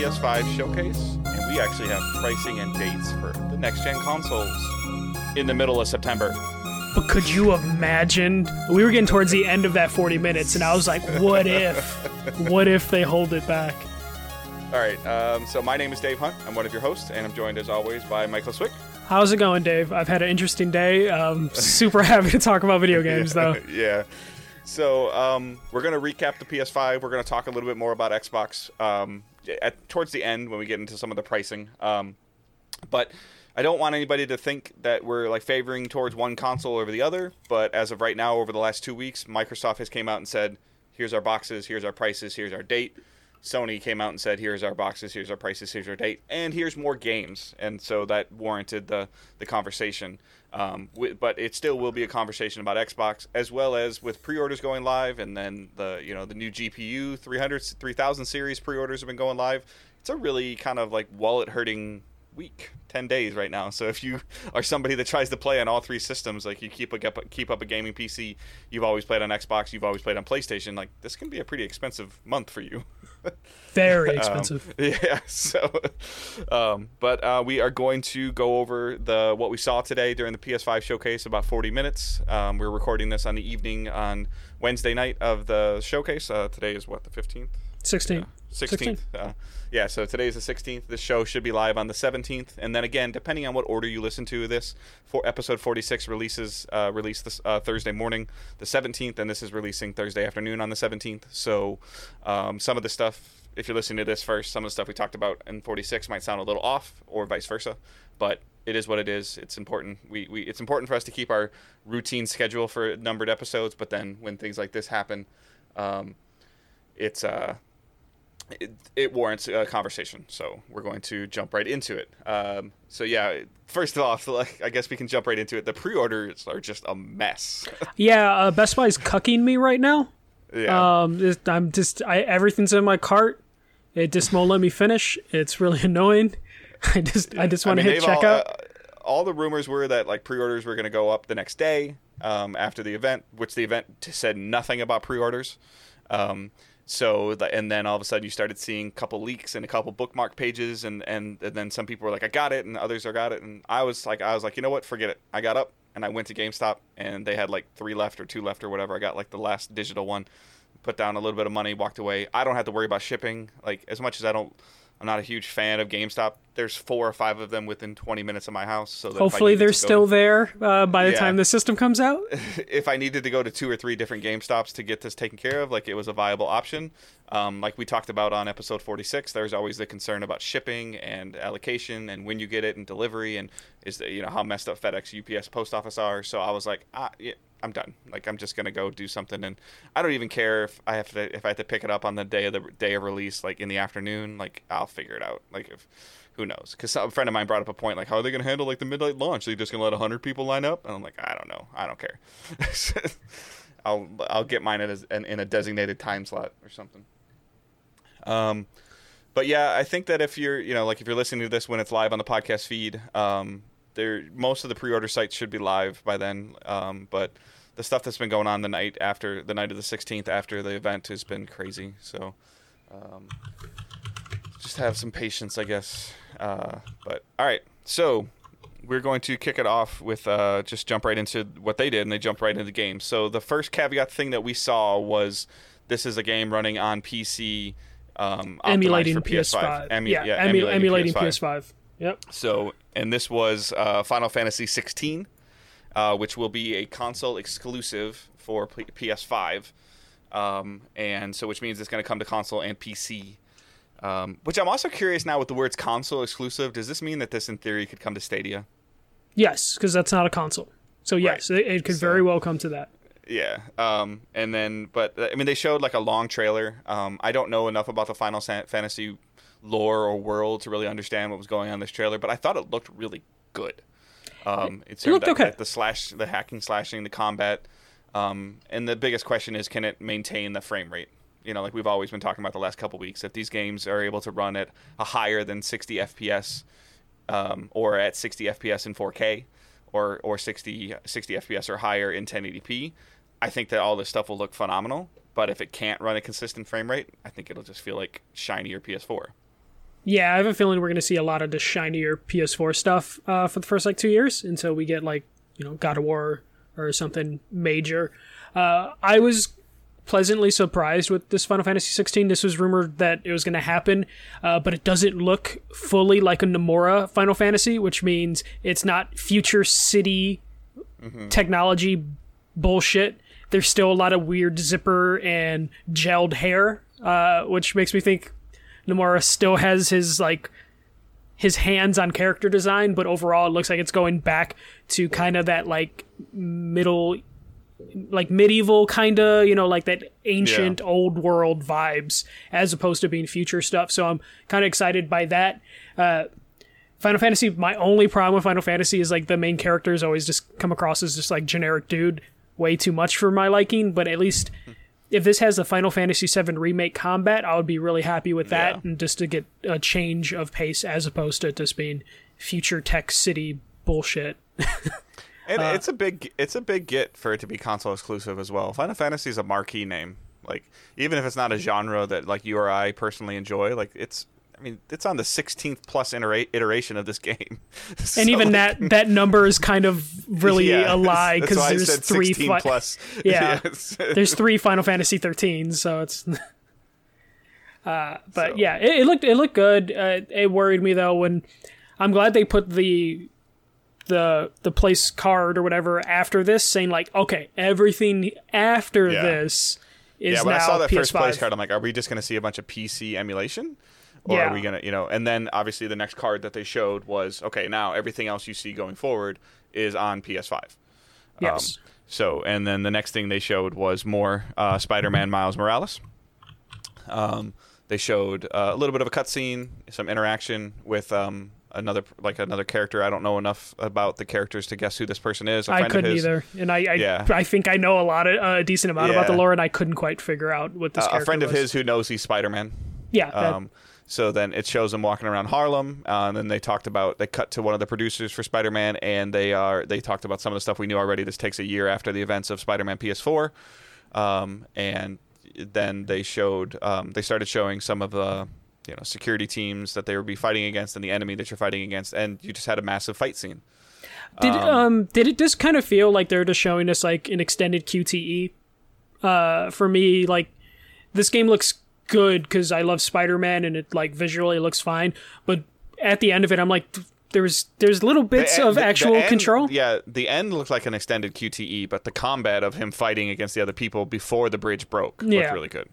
second PS5 showcase, and we actually have pricing and dates for the next gen consoles in the middle of September. But could you imagine? We were getting towards the end of that 40 minutes, and I was like, what if? what if they hold it back? All right, um, so my name is Dave Hunt. I'm one of your hosts, and I'm joined as always by Michael Swick. How's it going, Dave? I've had an interesting day. Um, super happy to talk about video games, though. yeah. So um, we're going to recap the PS5. We're going to talk a little bit more about Xbox um, at towards the end when we get into some of the pricing. Um, but I don't want anybody to think that we're like favoring towards one console over the other. But as of right now, over the last two weeks, Microsoft has came out and said, "Here's our boxes. Here's our prices. Here's our date." Sony came out and said, "Here's our boxes, here's our prices, here's our date, and here's more games." And so that warranted the the conversation. Um, w- but it still will be a conversation about Xbox as well as with pre-orders going live, and then the you know the new GPU 300 3000 series pre-orders have been going live. It's a really kind of like wallet hurting week 10 days right now. So if you are somebody that tries to play on all three systems like you keep a keep up a gaming pc you've always played on xbox you've always played on playstation like this can be a pretty expensive month for you. Very expensive. um, yeah so um, but uh, we are going to go over the what we saw today during the ps5 showcase about 40 minutes. Um, we're recording this on the evening on wednesday night of the showcase. Uh, today is what the 15th 16th yeah. 16th. 16th. Uh, yeah, so today is the 16th. This show should be live on the 17th, and then again, depending on what order you listen to this, for episode 46 releases uh, released this uh, Thursday morning, the 17th, and this is releasing Thursday afternoon on the 17th. So um, some of the stuff, if you're listening to this first, some of the stuff we talked about in 46 might sound a little off, or vice versa. But it is what it is. It's important. We, we it's important for us to keep our routine schedule for numbered episodes, but then when things like this happen. Um, it's uh it, it, warrants a conversation, so we're going to jump right into it. Um, so yeah, first off, like, I guess we can jump right into it. The pre-orders are just a mess. yeah, uh, Best Buy's cucking me right now. Yeah, um, I'm just I, everything's in my cart. It just won't let me finish. It's really annoying. I just I just want to hit checkout. All, uh, all the rumors were that like pre-orders were going to go up the next day um, after the event, which the event said nothing about pre-orders. Um, so and then all of a sudden you started seeing a couple leaks and a couple bookmark pages and, and and then some people were like I got it and others are got it. And I was like I was like you know what? Forget it. I got up and I went to GameStop and they had like three left or two left or whatever. I got like the last digital one put down a little bit of money walked away. I don't have to worry about shipping. Like as much as I don't I'm not a huge fan of GameStop. There's four or five of them within 20 minutes of my house. So hopefully they're still to, there uh, by the yeah. time the system comes out. if I needed to go to two or three different GameStops to get this taken care of, like it was a viable option. Um, like we talked about on episode 46, there's always the concern about shipping and allocation and when you get it and delivery and is the, you know how messed up FedEx, UPS, post office are. So I was like, ah, yeah, I'm done. Like I'm just gonna go do something, and I don't even care if I have to if I have to pick it up on the day of the day of release, like in the afternoon. Like I'll figure it out. Like if who knows? Because a friend of mine brought up a point like, how are they gonna handle like the midnight launch? Are they just gonna let hundred people line up? And I'm like, I don't know. I don't care. I'll I'll get mine in a, in a designated time slot or something. Um, but yeah, I think that if you're you know like if you're listening to this when it's live on the podcast feed, um, there most of the pre-order sites should be live by then. Um, but the stuff that's been going on the night after the night of the 16th after the event has been crazy. So um, just have some patience, I guess. Uh, but all right, so we're going to kick it off with uh, just jump right into what they did, and they jumped right into the game. So the first caveat thing that we saw was this is a game running on PC, um, emulating PS5. Emu- yeah, yeah emu- emulating, emulating PS5. PS5. Yep. So, and this was uh, Final Fantasy 16, uh, which will be a console exclusive for P- PS5, um, and so which means it's going to come to console and PC. Um, which I'm also curious now with the words console exclusive. Does this mean that this, in theory, could come to Stadia? Yes, because that's not a console. So yes, right. it, it, could so, very well come to that. Yeah. Um, and then, but I mean, they showed like a long trailer. Um, I don't know enough about the Final Fantasy lore or world to really understand what was going on in this trailer, but I thought it looked really good. Um, it, it looked okay. The slash, the hacking, slashing, the combat, um, and the biggest question is, can it maintain the frame rate? You know, like we've always been talking about the last couple weeks, if these games are able to run at a higher than 60 FPS, um, or at 60 FPS in 4K, or or 60 60 FPS or higher in 1080p, I think that all this stuff will look phenomenal. But if it can't run a consistent frame rate, I think it'll just feel like shinier PS4. Yeah, I have a feeling we're going to see a lot of the shinier PS4 stuff uh, for the first like two years until we get like you know God of War or something major. Uh, I was pleasantly surprised with this Final Fantasy 16. This was rumored that it was going to happen, uh, but it doesn't look fully like a Nomura Final Fantasy, which means it's not future city mm-hmm. technology bullshit. There's still a lot of weird zipper and gelled hair, uh, which makes me think Nomura still has his like his hands on character design, but overall it looks like it's going back to kind of that like middle like medieval kind of you know like that ancient yeah. old world vibes as opposed to being future stuff so i'm kind of excited by that uh, final fantasy my only problem with final fantasy is like the main characters always just come across as just like generic dude way too much for my liking but at least if this has a Final Fantasy 7 remake combat, I would be really happy with that, yeah. and just to get a change of pace as opposed to just being future tech city bullshit. and uh, it's a big it's a big get for it to be console exclusive as well. Final Fantasy is a marquee name. Like even if it's not a genre that like you or I personally enjoy, like it's I mean, it's on the 16th plus iteration of this game. so, and even that that number is kind of really yeah, a lie because there's three fi- plus. Yeah, yes. there's three Final Fantasy 13, so it's. Uh, but so. yeah, it, it, looked it looked good. Uh, it worried me though when I'm glad they put the the the place card or whatever after this, saying like, okay, everything after yeah. this is yeah. When I saw that PS5. first place card, I'm like, are we just going to see a bunch of PC emulation? or yeah. are we gonna you know and then obviously the next card that they showed was okay now everything else you see going forward is on ps5 yes um, so and then the next thing they showed was more uh, spider-man miles morales um, they showed uh, a little bit of a cutscene some interaction with um, another like another character. I don't know enough about the characters to guess who this person is. I couldn't either, and I I, yeah. I think I know a lot of uh, a decent amount yeah. about the lore, and I couldn't quite figure out what this. Uh, a friend was. of his who knows he's Spider Man. Yeah. That, um, so then it shows them walking around Harlem, uh, and then they talked about they cut to one of the producers for Spider-Man, and they are they talked about some of the stuff we knew already. This takes a year after the events of Spider-Man PS4, um, and then they showed um, they started showing some of the you know security teams that they would be fighting against and the enemy that you're fighting against, and you just had a massive fight scene. Did um, um did it just kind of feel like they're just showing us like an extended QTE? Uh, for me, like this game looks good because I love Spider Man and it like visually looks fine. But at the end of it, I'm like, there's there's little bits end, of actual end, control. Yeah, the end looked like an extended QTE, but the combat of him fighting against the other people before the bridge broke yeah. looked really good.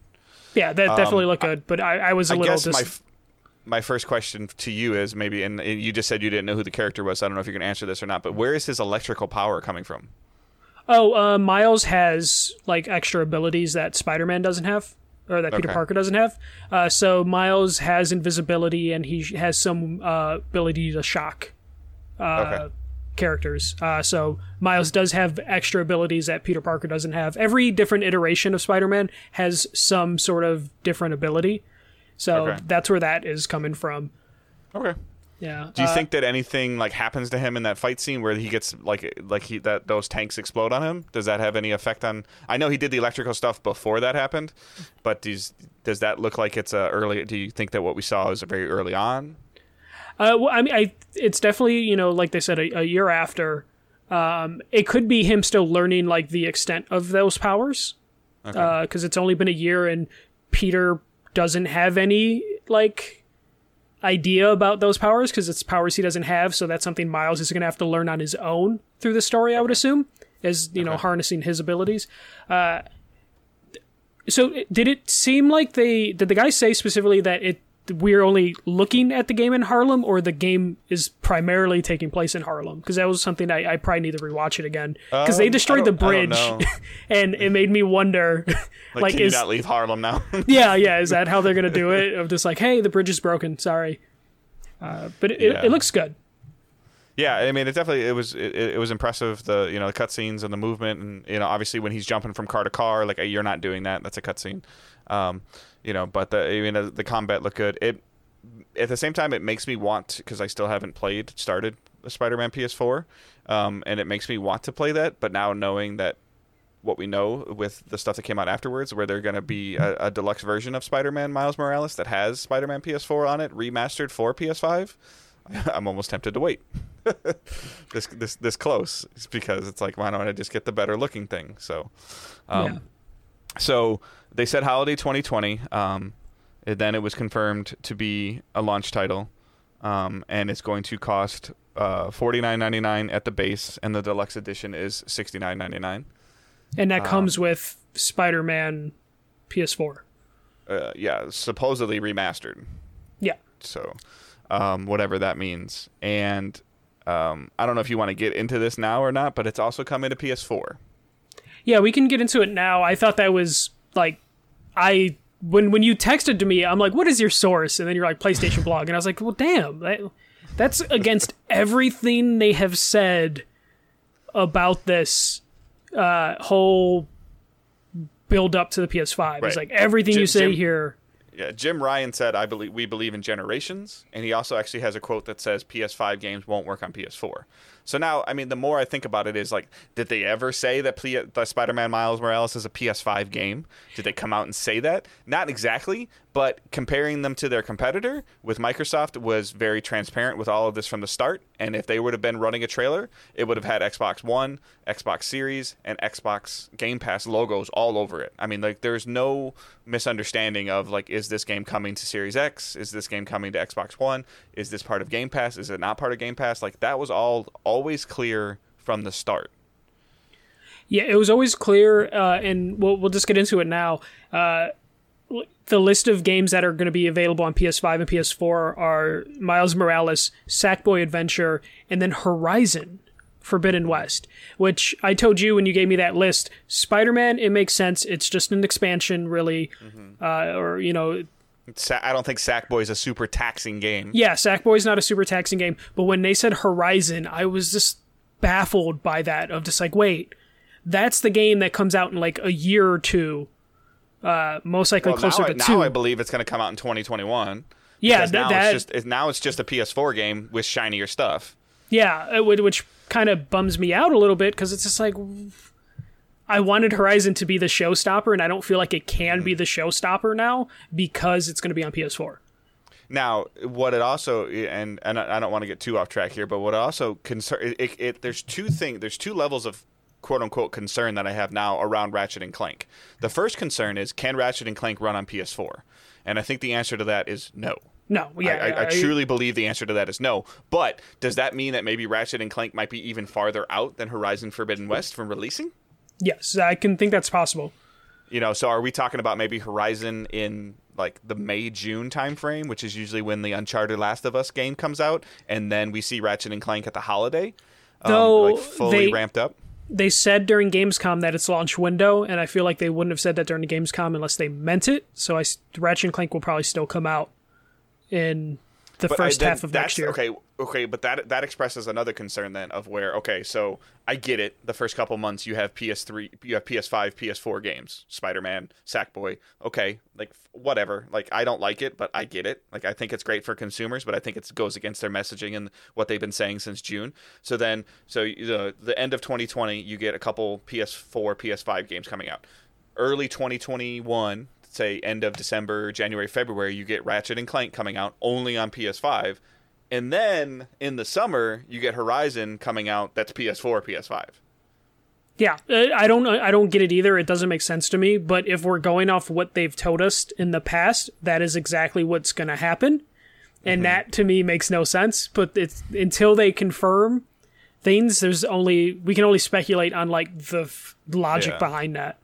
Yeah, that um, definitely looked good. But I, I was a I little. Guess dis- my my first question to you is maybe, and you just said you didn't know who the character was. So I don't know if you can answer this or not. But where is his electrical power coming from? Oh, uh, Miles has like extra abilities that Spider Man doesn't have or that Peter Parker doesn't have. Uh, so Miles has invisibility and he has some uh, ability to shock uh, okay. Characters. Uh, so Miles does have extra abilities that Peter Parker doesn't have. Every different iteration of Spider-Man has some sort of different ability. So okay. that's where that is coming from. Okay. Yeah. Do you uh, think that anything like happens to him in that fight scene where he gets like like he that those tanks explode on him? Does that have any effect on? I know he did the electrical stuff before that happened, but does does that look like it's a early? Do you think that what we saw is very early on? Uh, well, I mean, I it's definitely you know like they said a, a year after. Um, it could be him still learning like the extent of those powers, because okay. uh, it's only been a year and Peter doesn't have any like idea about those powers because it's powers he doesn't have. So that's something Miles is going to have to learn on his own through the story, I would assume, as you okay. know, harnessing his abilities. Uh, so did it seem like they did the guy say specifically that it we're only looking at the game in Harlem, or the game is primarily taking place in Harlem? Because that was something I, I probably need to rewatch it again. Because um, they destroyed the bridge, and it made me wonder, like, like is not leave Harlem now? yeah, yeah. Is that how they're gonna do it? Of just like, hey, the bridge is broken. Sorry, uh, but it, yeah. it, it, looks good. Yeah, I mean, it definitely it was it, it was impressive. The you know the cutscenes and the movement, and you know obviously when he's jumping from car to car, like you're not doing that. That's a cutscene. Um, you know, but the I mean the combat looked good. It at the same time it makes me want because I still haven't played started Spider-Man PS4, um, and it makes me want to play that. But now knowing that what we know with the stuff that came out afterwards, where they're going to be a, a, deluxe version of Spider-Man Miles Morales that has Spider-Man PS4 on it, remastered for PS5. I'm almost tempted to wait. this this this close, it's because it's like why don't I just get the better looking thing? So, um, yeah. so they said holiday 2020. Um, then it was confirmed to be a launch title, um, and it's going to cost uh, forty nine ninety nine at the base, and the deluxe edition is sixty nine ninety nine. And that comes um, with Spider Man PS4. Uh, yeah, supposedly remastered. Yeah. So, um, whatever that means, and um, I don't know if you want to get into this now or not, but it's also coming to PS4. Yeah, we can get into it now. I thought that was like, I when when you texted to me, I'm like, "What is your source?" And then you're like, "PlayStation blog," and I was like, "Well, damn, that, that's against everything they have said about this uh, whole build up to the PS5. Right. It's like everything Jim, you say Jim, here. Yeah, Jim Ryan said, "I believe we believe in generations," and he also actually has a quote that says PS5 games won't work on PS4. So now, I mean, the more I think about it, is like, did they ever say that P- the Spider-Man Miles Morales is a PS5 game? Did they come out and say that? Not exactly, but comparing them to their competitor with Microsoft was very transparent with all of this from the start. And if they would have been running a trailer, it would have had Xbox One, Xbox Series, and Xbox Game Pass logos all over it. I mean, like there's no misunderstanding of like, is this game coming to Series X? Is this game coming to Xbox One? Is this part of Game Pass? Is it not part of Game Pass? Like that was all always clear from the start. Yeah, it was always clear, uh, and we'll we'll just get into it now. Uh, the list of games that are going to be available on PS5 and PS4 are Miles Morales, Sackboy Adventure, and then Horizon Forbidden West, which I told you when you gave me that list. Spider Man, it makes sense. It's just an expansion, really. Mm-hmm. Uh, or, you know. I don't think Sackboy is a super taxing game. Yeah, Sackboy is not a super taxing game. But when they said Horizon, I was just baffled by that, of just like, wait, that's the game that comes out in like a year or two uh, most likely well, closer now, to now two. Now I believe it's going to come out in 2021. Yeah, th- now that, it's just now it's just a PS4 game with shinier stuff. Yeah, would, which kind of bums me out a little bit because it's just like I wanted Horizon to be the showstopper, and I don't feel like it can be mm. the showstopper now because it's going to be on PS4. Now, what it also and and I don't want to get too off track here, but what also concern it, it, it there's two things there's two levels of quote unquote concern that I have now around Ratchet and Clank. The first concern is can Ratchet and Clank run on PS4? And I think the answer to that is no. No, yeah, I, I, I, truly believe the answer to that is no. But does that mean that maybe Ratchet and Clank might be even farther out than Horizon Forbidden West from releasing? Yes, I can think that's possible. You know, so are we talking about maybe Horizon in like the May June timeframe, which is usually when the Uncharted Last of Us game comes out, and then we see Ratchet and Clank at the holiday, um, Though like fully they, ramped up they said during Gamescom that it's launch window, and I feel like they wouldn't have said that during the Gamescom unless they meant it. So I, Ratchet and Clank will probably still come out in the but first I, half of next year. Okay, okay, but that that expresses another concern then of where okay, so I get it. The first couple months you have PS3, you have PS5, PS4 games, Spider-Man, Sackboy. Okay, like whatever. Like I don't like it, but I get it. Like I think it's great for consumers, but I think it goes against their messaging and what they've been saying since June. So then, so the the end of 2020, you get a couple PS4, PS5 games coming out. Early 2021, say end of December, January, February, you get Ratchet and Clank coming out only on PS5 and then in the summer, you get Horizon coming out. That's PS4, PS5. Yeah, uh, I don't I don't get it either. It doesn't make sense to me. But if we're going off what they've told us in the past, that is exactly what's going to happen, and mm-hmm. that to me makes no sense. But it's until they confirm things, there's only we can only speculate on like the f- logic yeah. behind that.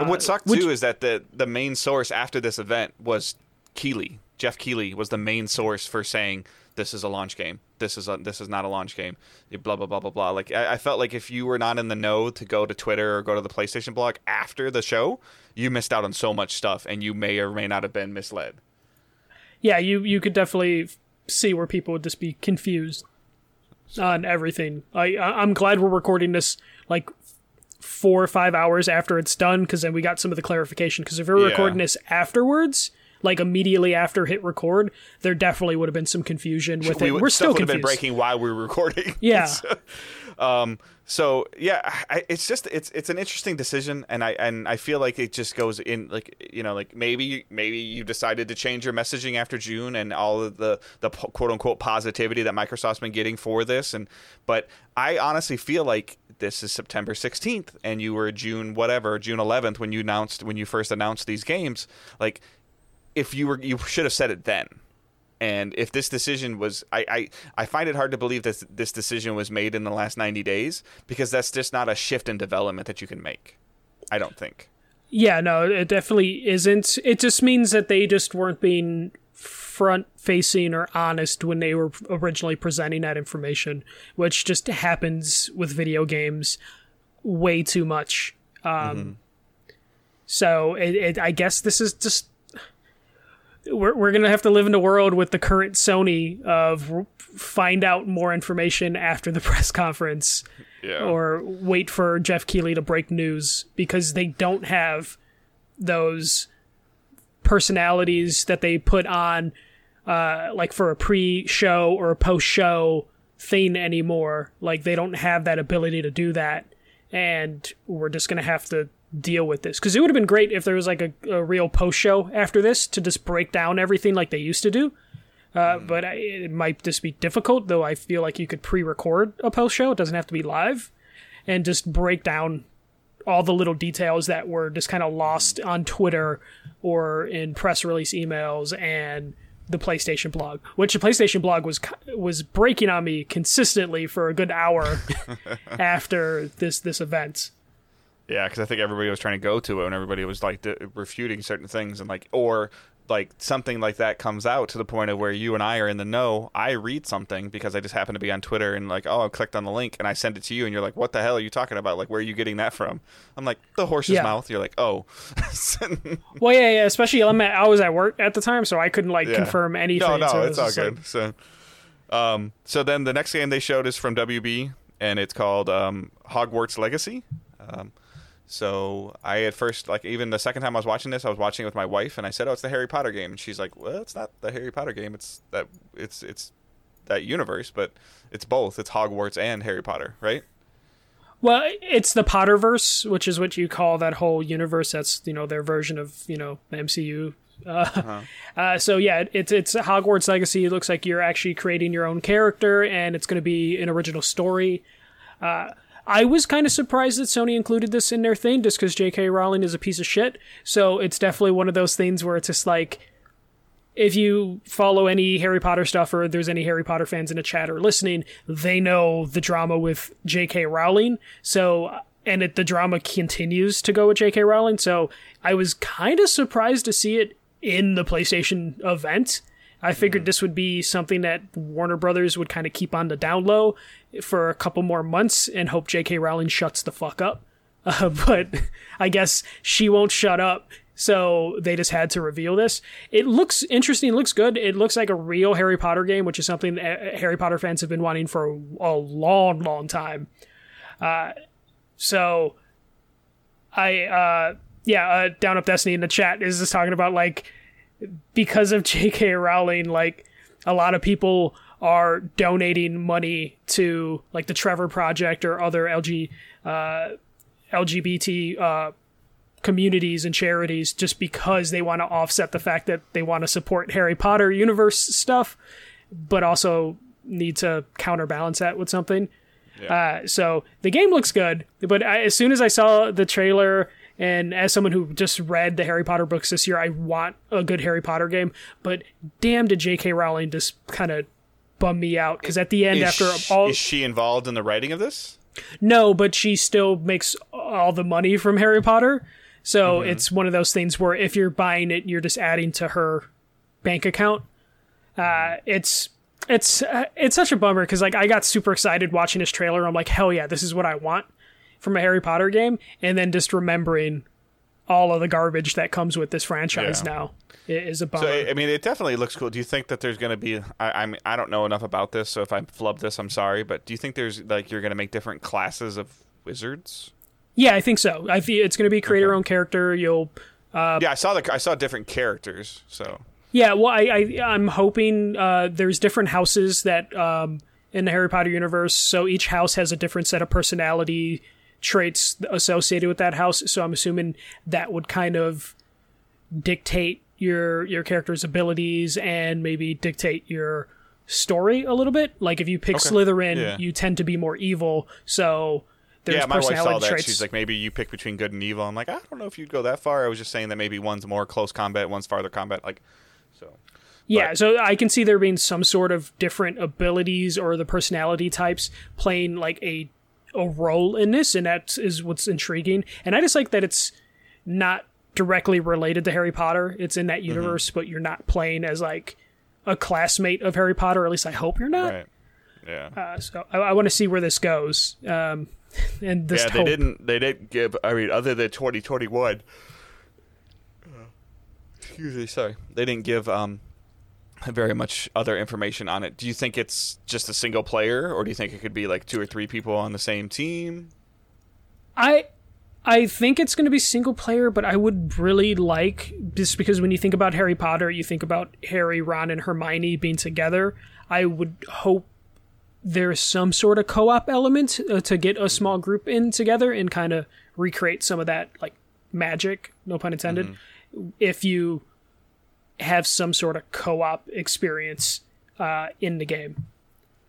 Uh, what sucked which, too is that the the main source after this event was Keighley. Geoff Keighley was the main source for saying this is a launch game. This is a this is not a launch game. Blah blah blah blah blah. Like I, I, felt like if you were not in the know to go to Twitter or go to the PlayStation blog after the show, you missed out on so much stuff, and you may or may not have been misled. Yeah, you you could definitely see where people would just be confused on everything. I I'm glad we're recording this like four or five hours after it's done because then we got some of the clarification. Because if we are yeah. recording this afterwards, like immediately after hit record, there definitely would have been some confusion with we it. We're still confused. Been breaking while we were recording. Yeah. Um, so yeah, I, it's just it's it's an interesting decision, and I and I feel like it just goes in like you know like maybe maybe you decided to change your messaging after June and all of the the quote unquote positivity that Microsoft's been getting for this, and but I honestly feel like this is September 16th and you were June whatever June 11th when you announced when you first announced these games like if you were you should have said it then and if this decision was, I, I, I find it hard to believe that this decision was made in the last 90 days because that's just not a shift in development that you can make. I don't think. Yeah, no, it definitely isn't. It just means that they just weren't being front facing or honest when they were originally presenting that information, which just happens with video games way too much. Um, mm-hmm. So it, it, I guess this is just we're, we're gonna have to live in a world with the current Sony of find out more information after the press conference, yeah. or wait for Geoff Keighley to break news because they don't have those personalities that they put on, uh, like for a pre-show or a post-show thing anymore. Like they don't have that ability to do that, and we're just gonna have to deal with this because it would have been great if there was like a, a real post show after this to just break down everything like they used to do. Uh, mm. But I, it might just be difficult, though. I feel like you could pre-record a post show; it doesn't have to be live, and just break down all the little details that were just kind of lost on Twitter or in press release emails and the PlayStation blog, which the PlayStation blog was was breaking on me consistently for a good hour after this this event. Yeah, because I think everybody was trying to go to it, and everybody was like refuting certain things, and like, or like something like that comes out to the point of where you and I are in the know. I read something because I just happen to be on Twitter and like, oh, I clicked on the link and I send it to you, and you're like, what the hell are you talking about? Like, where are you getting that from? I'm like, the horse's yeah. mouth. You're like, oh. well, yeah, yeah. Especially I'm at, I was at work at the time, so I couldn't like yeah. confirm anything. No, no, so it's all good. Like... So, um, so then the next game they showed is from WB, and it's called um, Hogwarts Legacy. Um, so I at first like even the second time I was watching this, I was watching it with my wife, and I said, "Oh, it's the Harry Potter game," and she's like, "Well, it's not the Harry Potter game. It's that it's it's that universe, but it's both. It's Hogwarts and Harry Potter, right?" Well, it's the Potterverse, which is what you call that whole universe. That's you know their version of you know the MCU. Uh, uh-huh. uh, so yeah, it's it's Hogwarts Legacy. It looks like you're actually creating your own character, and it's going to be an original story. Uh, I was kind of surprised that Sony included this in their thing just because J.K. Rowling is a piece of shit. So it's definitely one of those things where it's just like, if you follow any Harry Potter stuff or there's any Harry Potter fans in the chat or listening, they know the drama with J.K. Rowling. So, and it, the drama continues to go with J.K. Rowling. So I was kind of surprised to see it in the PlayStation event. I figured mm-hmm. this would be something that Warner Brothers would kind of keep on the down low for a couple more months and hope J.K. Rowling shuts the fuck up. Uh, but I guess she won't shut up, so they just had to reveal this. It looks interesting. It looks good. It looks like a real Harry Potter game, which is something Harry Potter fans have been wanting for a, a long, long time. Uh, so I, uh, yeah, uh, Down Up Destiny in the chat is just talking about like because of J.K. Rowling, like a lot of people are donating money to like the Trevor Project or other LG uh, LGBT uh, communities and charities just because they want to offset the fact that they want to support Harry Potter universe stuff, but also need to counterbalance that with something. Yeah. Uh, so the game looks good, but I, as soon as I saw the trailer and as someone who just read the Harry Potter books this year, I want a good Harry Potter game. But damn, did J.K. Rowling just kind of bum me out because at the end, is after she, all, is she involved in the writing of this? No, but she still makes all the money from Harry Potter. So mm-hmm. it's one of those things where if you're buying it, you're just adding to her bank account. Uh, it's it's uh, it's such a bummer because like I got super excited watching this trailer. I'm like, hell yeah, this is what I want from a Harry Potter game, and then just remembering all of the garbage that comes with this franchise yeah. now is a bummer. So I mean, it definitely looks cool. Do you think that there's going to be? I, I mean, I don't know enough about this, so if I flub this, I'm sorry. But do you think there's like you're going to make different classes of wizards? Yeah, I think so. I think it's going to be create okay. your own character. You'll. Uh, yeah, I saw the I saw different characters. So. Yeah, well, I, I I'm hoping uh, there's different houses that um, in the Harry Potter universe. So each house has a different set of personality traits associated with that house. So I'm assuming that would kind of dictate your your character's abilities and maybe dictate your story a little bit. Like if you pick Okay. Slytherin, Yeah. you tend to be more evil. So there's yeah, my wife personality saw that. traits. She's like, maybe you pick between good and evil. I'm like, I don't know if you'd go that far. I was just saying that maybe one's more close combat, one's farther combat. Like, so Yeah, But- so I can see there being some sort of different abilities or the personality types playing like a a role in this, and that is what's intriguing. And I just like that it's not directly related to Harry Potter. It's in that Mm-hmm. universe, but you're not playing as like a classmate of Harry Potter. Or at least I hope you're not. right, yeah. Uh, so I, I want to see where this goes. Um, and this yeah, they hope. didn't. They didn't give. I mean, other than 2021. Excuse me. Sorry, they didn't give um very much other information on it. Do you think it's just a single player, or do you think it could be like two or three people on the same team? I I think it's going to be single player, but I would really like just because when you think about Harry Potter, you think about Harry, Ron, and Hermione being together. I would hope there's some sort of co-op element uh, to get a small group in together and kind of recreate some of that like magic, no pun intended. If you have some sort of co-op experience uh, in the game,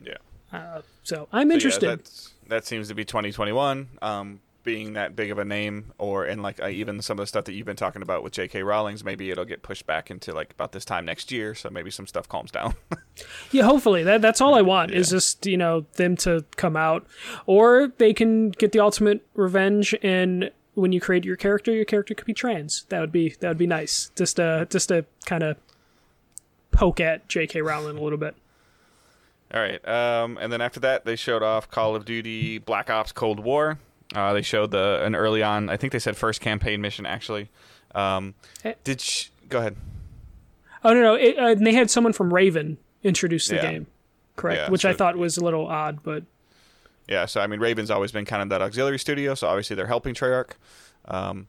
Yeah. so I'm So, yeah, interested. that's, that seems to be 2021. Um, being that big of a name, or and like uh, even some of the stuff that you've been talking about with J.K. Rowling's, maybe it'll get pushed back into like about this time next year. So maybe some stuff calms down. Yeah, hopefully that that's all I want is just you know them to come out, or they can get the ultimate revenge and when you create your character, your character could be trans. That would be that would be nice. Just uh just to kind of poke at J.K. Rowling a little bit. All right. Um, and then after that, they showed off Call of Duty Black Ops Cold War. Uh, they showed the an early on. I think they said first campaign mission actually. Um, Eh. did sh- go ahead. Oh no no, it, uh, they had someone from Raven introduce the Yeah. game, correct? Yeah, Which I thought was a little odd, but Yeah. So I mean, Raven's always been kind of that auxiliary studio. So obviously they're helping Treyarch. Um,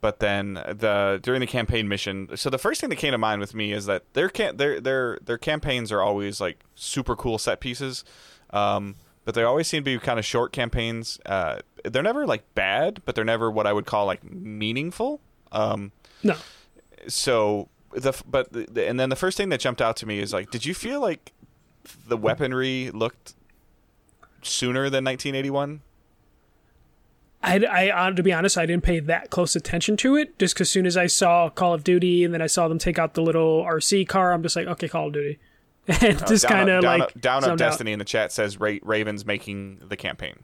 but then the during the campaign mission, so the first thing that came to mind with me is that their can their their their campaigns are always like super cool set pieces, um, but they always seem to be kind of short campaigns. Uh, they're never like bad, but they're never what I would call like meaningful. Um, no. so the but the, and then the first thing that jumped out to me is like, did you feel like the weaponry looked sooner than 1981? I, I, to be honest, I didn't pay that close attention to it. Just because as soon as I saw Call of Duty, and then I saw them take out the little RC car, I'm just like, okay, Call of Duty, and just Uh, Down kind of like up, down up zoned out. Destiny in the chat says Ra- Ravens making the campaign.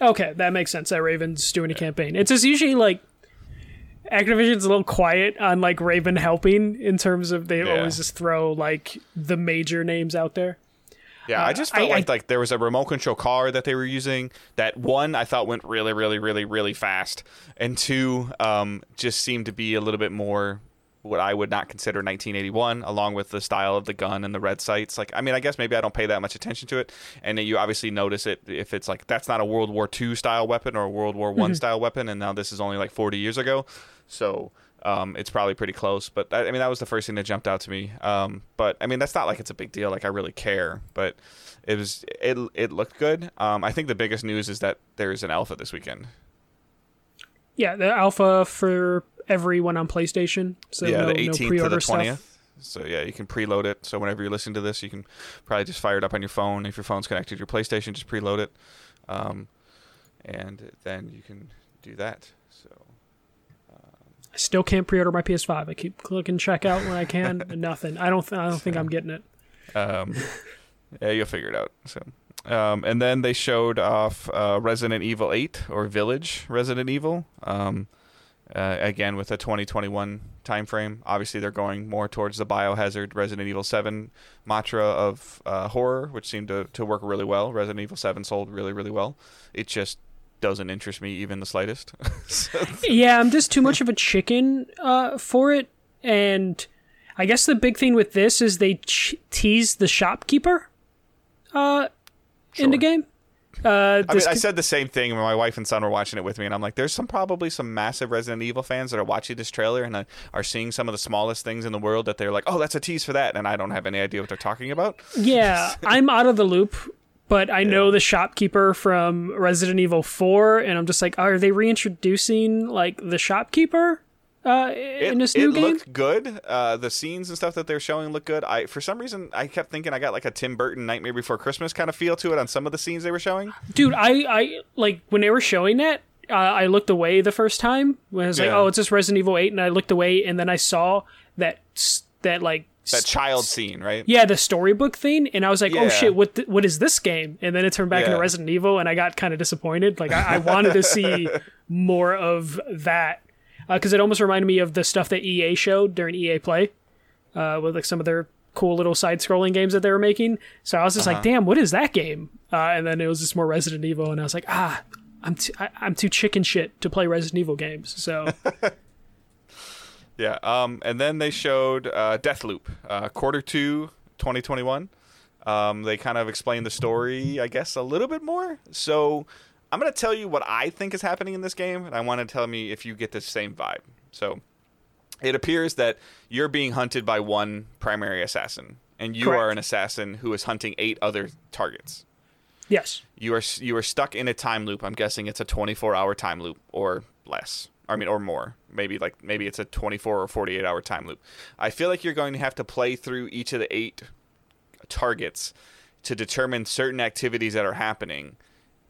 Okay, that makes sense. That Raven's doing a campaign. It's just usually like Activision's a little quiet on like Raven helping in terms of they Yeah. always just throw like the major names out there. Yeah, I just felt Uh, I- like I- like there was a remote control car that they were using. That one I thought went really, really, really, really fast, and two um, just seemed to be a little bit more what I would not consider 1981, along with the style of the gun and the red sights. Like, I mean, I guess maybe I don't pay that much attention to it, and then you obviously notice it if it's like that's not a World War II style weapon or a World War One style weapon, and now this is only like 40 years ago, so. Um, it's probably pretty close, but I, I mean that was the first thing that jumped out to me. Um, but I mean that's not like it's a big deal, like I really care. But it was it it looked good. Um, I think the biggest news is that there is an alpha this weekend. Yeah, the alpha for everyone on PlayStation. So yeah, no, the no 18th to pre-order the stuff. 20th. So yeah, you can preload it. So whenever you're listening to this, you can probably just fire it up on your phone. If your phone's connected to your PlayStation, just preload it, um, and then you can do that. So I still can't pre-order my PS5. I keep clicking checkout when I can, and nothing. I don't. Th- I don't think I'm getting it. Um, yeah, you'll figure it out. So, um, and then they showed off uh, Resident Evil 8 or Village Resident Evil. Um, uh, again with a 2021 time frame. Obviously, they're going more towards the Biohazard Resident Evil 7 mantra of uh, horror, which seemed to, to work really well. Resident Evil 7 sold really, really well. It just doesn't interest me even the slightest. so, yeah, I'm just too much of a chicken uh, for it. And I guess the big thing with this is they ch- tease the shopkeeper uh, in the game. Uh, I mean, I said the same thing when my wife and son were watching it with me, and I'm like, "There's some probably some massive Resident Evil fans that are watching this trailer and uh, are seeing some of the smallest things in the world that they're like, oh, that's a tease for that,' and I don't have any idea what they're talking about. yeah, I'm out of the loop but I know the shopkeeper from Resident Evil 4, and I'm just like, are they reintroducing like the shopkeeper uh, in this new it game? looked good. Uh, the scenes and stuff that they're showing look good. I for some reason I kept thinking I got like a Tim Burton Nightmare Before Christmas kind of feel to it on some of the scenes they were showing. Dude, I, I like when they were showing that. Uh, I looked away the first time when I was like, "Oh, it's just Resident Evil 8," and I looked away, and then I saw that that like That child scene, right? yeah, the storybook thing, and I was like, Yeah. "Oh shit, what th- what is this game?" And then it turned back into Resident Evil, and I got kind of disappointed. Like I, I wanted to see more of that because it almost reminded me of the stuff that EA showed during EA Play uh, with like some of their cool little side-scrolling games that they were making. So I was just like, "Damn, what is that game?" Uh, and then it was just more Resident Evil, and I was like, "Ah." I'm too, I, am too chicken shit to play Resident Evil games, so Yeah. Um, and then they showed uh, Deathloop, uh, quarter two, 2021. Um, they kind of explained the story, I guess, a little bit more. So I'm going to tell you what I think is happening in this game, and I want to tell me if you get the same vibe. So it appears that you're being hunted by one primary assassin, and you Correct. are an assassin who is hunting eight other targets. yes, You are you are stuck in a time loop. I'm guessing it's a 24 hour time loop or less. I mean, or more. Maybe like maybe it's a 24 or 48 hour time loop. I feel like you're going to have to play through each of the eight targets to determine certain activities that are happening,